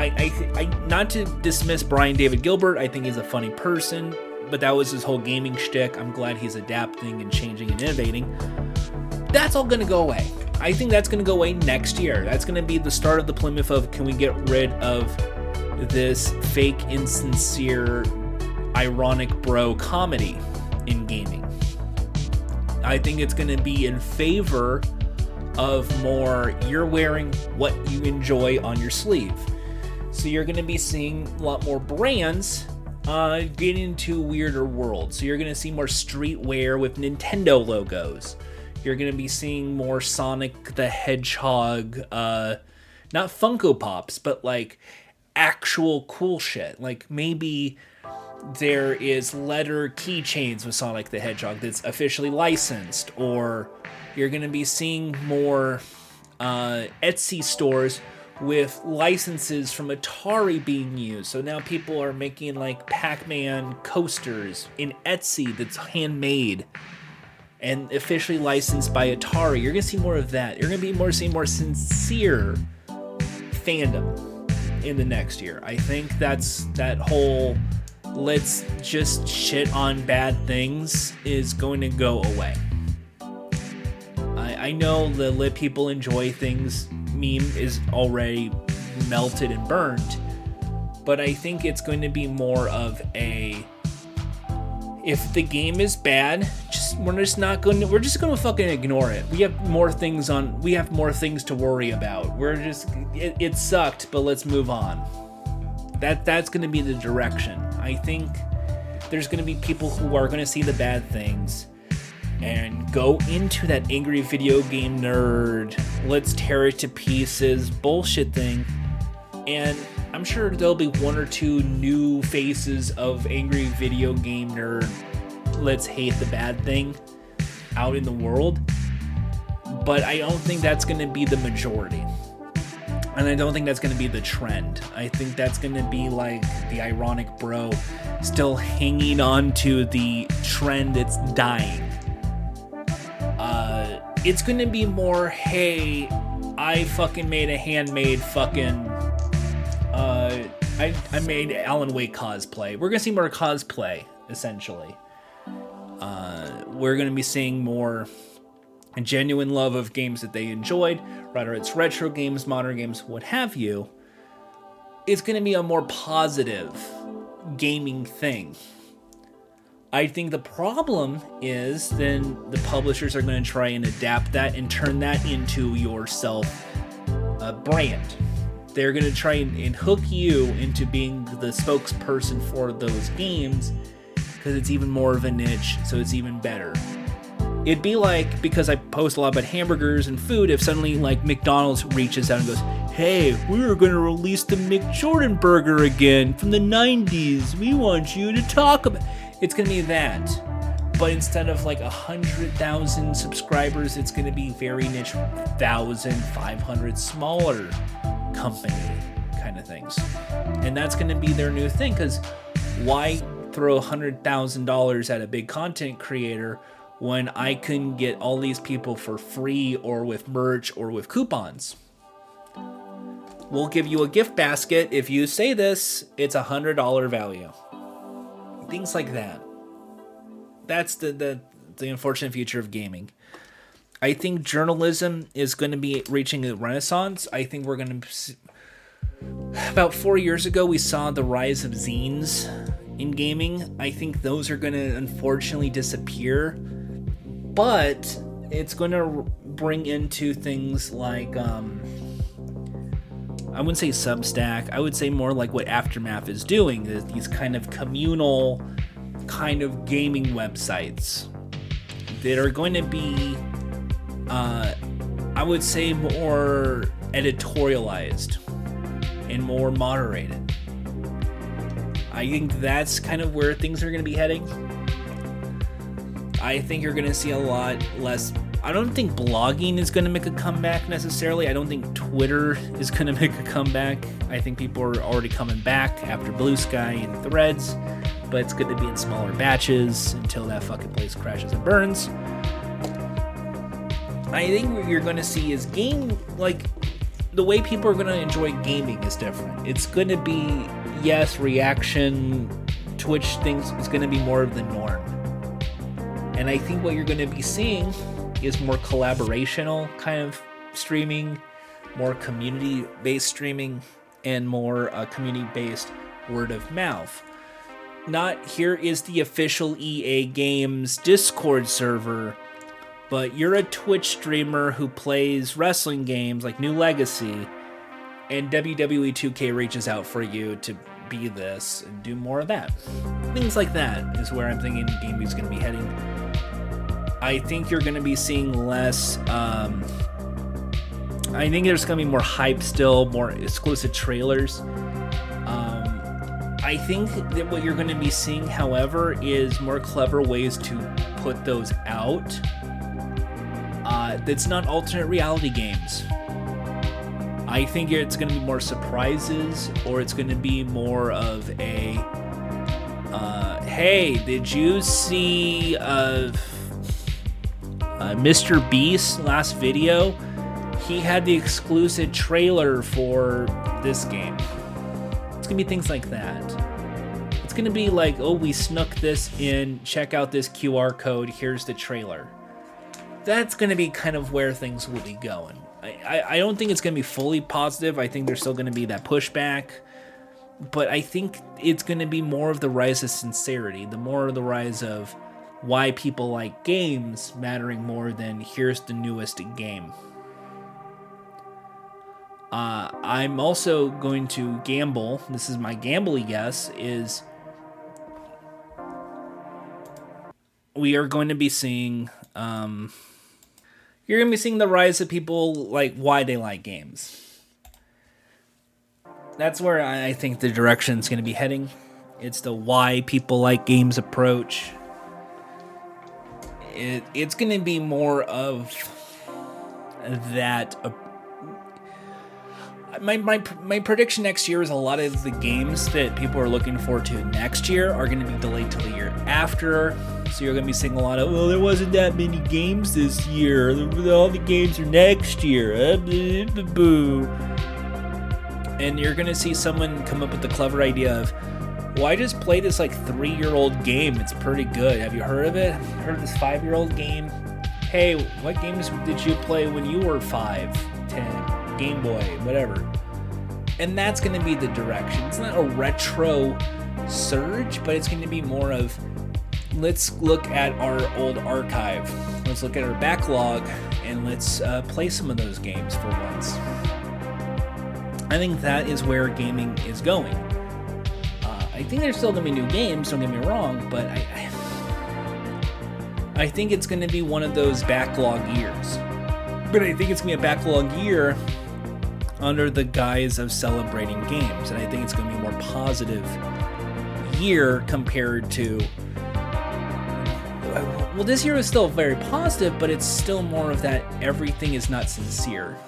I, I, I, not to dismiss Brian David Gilbert. I think he's a funny person, but that was his whole gaming shtick. I'm glad he's adapting and changing and innovating. That's all going to go away. I think that's going to go away next year. That's going to be the start of the Plymouth of can we get rid of this fake, insincere ironic bro comedy in gaming. I think it's going to be in favor of more you're wearing what you enjoy on your sleeve. So you're going to be seeing a lot more brands uh, get into weirder worlds. So you're going to see more streetwear with Nintendo logos. You're going to be seeing more Sonic the Hedgehog, uh, not Funko Pops, but like actual cool shit. Like maybe there is letter keychains with Sonic the Hedgehog that's officially licensed, or you're going to be seeing more uh, Etsy stores with licenses from Atari being used. So now people are making like Pac Man coasters in Etsy that's handmade and officially licensed by Atari. You're to see more of that. You're to be more seeing more sincere fandom in the next year. I think that's that whole let's just shit on bad things is going to go away. I, I know the let people enjoy things meme is already melted and burned, but I think it's going to be more of a if the game is bad, just we're just not going to we're just going to fucking ignore it. We have more things on we have more things to worry about. We're just it, it sucked, but let's move on. That that's going to be the direction. I think there's going to be people who are going to see the bad things and go into that angry video game nerd, let's tear it to pieces bullshit thing. And I'm sure there'll be one or two new faces of angry video game nerd, let's hate the bad thing out in the world. But I don't think that's going to be the majority. And I don't think that's going to be the trend. I think that's going to be like the ironic bro still hanging on to the trend that's dying. Uh, it's to be more, hey, I fucking made a handmade fucking. Uh, I, I made Alan Wake cosplay. We're to see more cosplay, essentially. Uh, we're to be seeing more genuine love of games that they enjoyed whether it's retro games, modern games, what have you, it's to be a more positive gaming thing. I think the problem is then the publishers are going to try and adapt that and turn that into your self uh, brand. They're going to try and, and hook you into being the spokesperson for those games because it's even more of a niche, so it's even better. It'd be like because I post a lot about hamburgers and food. If suddenly like McDonald's reaches out and goes, "Hey, we are going to release the McJordan burger again from the '90s. We want you to talk about." It's going to be that. but instead of like a hundred thousand subscribers, it's going to be very niche, thousand, five hundred, smaller company kind of things, and that's going to be their new thing. Because why throw a hundred thousand dollars at a big content creator when I can get all these people for free or with merch or with coupons? We'll give you a gift basket if you say this. It's a hundred dollar value. Things like that that's the, the the unfortunate future of gaming. I think journalism is going to be reaching a renaissance. I think we're going to. About four years ago, we saw the rise of zines in gaming. I think those are going to unfortunately disappear, but it's going to bring into things like. Um, I wouldn't say Substack. I would say more like what Aftermath is doing. These kind of communal kind of gaming websites that are going to be, uh, I would say, more editorialized and more moderated. I think that's kind of where things are going to be heading. I think you're going to see a lot less. I don't think blogging is going to make a comeback necessarily. I don't think Twitter is going [laughs] to make a comeback. I think people are already coming back after Bluesky and Threads but it's good to be in smaller batches until that fucking place crashes and burns. I think what you're going to see is game, like, the way people are going to enjoy gaming is different. It's going to be, yes, reaction, Twitch things is going to be more of the norm. And I think what you're going to be seeing is more collaborational kind of streaming, more community based streaming, and more uh, community based word of mouth not here is the official EA Games Discord server, but you're a Twitch streamer who plays wrestling games like New Legacy, and WWE 2K reaches out for you to be this and do more of that. Things like that is where I'm thinking gaming is going to be heading. I think you're going to be seeing less. Um, I think there's going to be more hype still, more exclusive trailers. I think that what you're going to be seeing, however, is more clever ways to put those out. Uh, that's not alternate reality games. I think it's going to be more surprises, or it's going to be more of a. Uh, hey, did you see uh, uh, Mr. Beast last video? He had the exclusive trailer for this game It's gonna be things like that. It's gonna be like, oh, we snuck this in, check out this QR code, here's the trailer. That's gonna be kind of where things will be going. I, I, I don't think it's gonna be fully positive. I think there's still gonna be that pushback. But I think it's gonna be more of the rise of sincerity, the more of the rise of why people like games mattering more than here's the newest game. Uh, I'm also going to gamble. This is my gambly guess. Is we are going to be seeing. Um, you're going to be seeing the rise of people like why they like games. That's where I think the direction is going to be heading. It's the why people like games approach. It, it's going to be more of that uh, my, my my prediction next year is a lot of the games that people are looking forward to next year are going to be delayed till the year after. So you're going to be seeing a lot of, well, there wasn't that many games this year. All the games are next year. Uh, boo. And you're going to see someone come up with the clever idea of, well, just played this like three year old game. It's pretty good. Have you heard of it? Heard this five year old game? Hey, what games did you play when you were five, ten? Game Boy, whatever. And that's going to be the direction. It's not a retro surge, but it's going to be more of let's look at our old archive. Let's look at our backlog and let's uh, play some of those games for once. I think that is where gaming is going. I think there's still to be new games, don't get me wrong, but I, I, I think it's to be one of those backlog years. But I think it's to be a backlog year under the guise of celebrating games. And I think it's to be a more positive year compared to well, this year is still very positive, but it's still more of that everything is not sincere.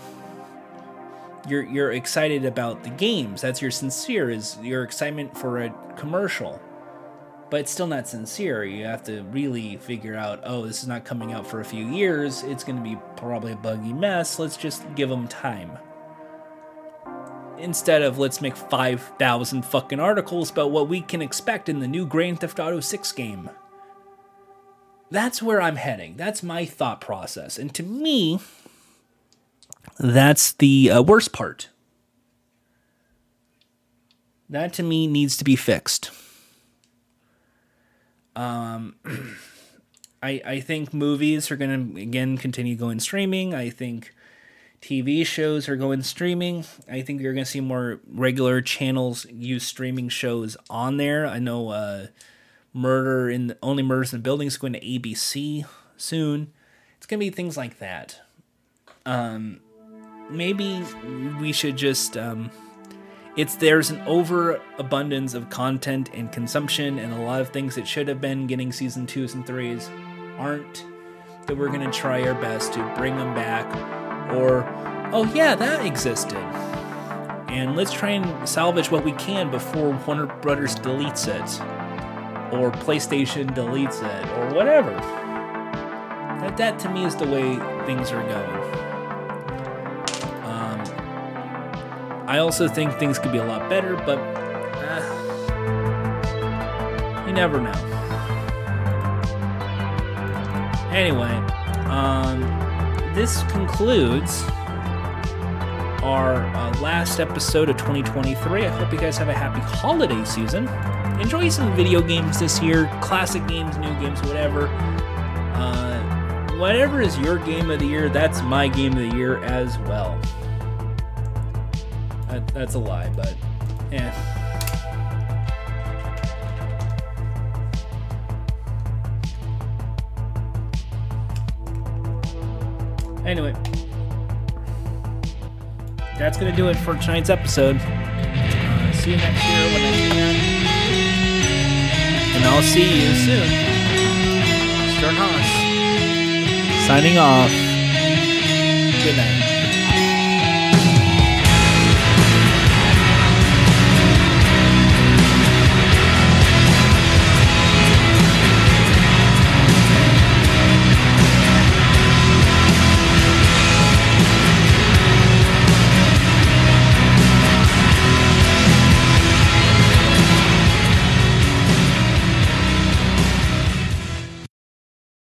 You're you're excited about the games. That's your sincere is your excitement for a commercial. But it's still not sincere. You have to really figure out, oh, this is not coming out for a few years. It's going to be probably a buggy mess. Let's just give them time instead of let's make 5,000 fucking articles about what we can expect in the new Grand Theft Auto 6 game. That's where I'm heading. That's my thought process. And to me, that's the uh, worst part. That to me needs to be fixed. Um, [clears throat] I I think movies are gonna again continue going streaming. I think TV shows are going streaming. I think you're going to see more regular channels use streaming shows on there. I know uh, Murder in the, Only Murders in the Building is going to ABC soon. It's going to be things like that. Um, maybe we should just. Um, it's there's an overabundance of content and consumption, and a lot of things that should have been getting season twos and threes aren't. That we're to try our best to bring them back or, oh yeah, that existed. And let's try and salvage what we can before Warner Brothers deletes it, or PlayStation deletes it, or whatever. That, that to me is the way things are going. I also think things could be a lot better, but uh, you never know. Anyway, um, this concludes our uh, last episode of 2023. I hope you guys have a happy holiday season. Enjoy some video games this year, classic games, new games, whatever. Uh, whatever is your game of the year, that's my game of the year as well. That, that's a lie, but yeah. Anyway, that's going to do it for tonight's episode. Uh, see you next year when I can. And I'll see you soon. Stern Haas. Signing off. Good night.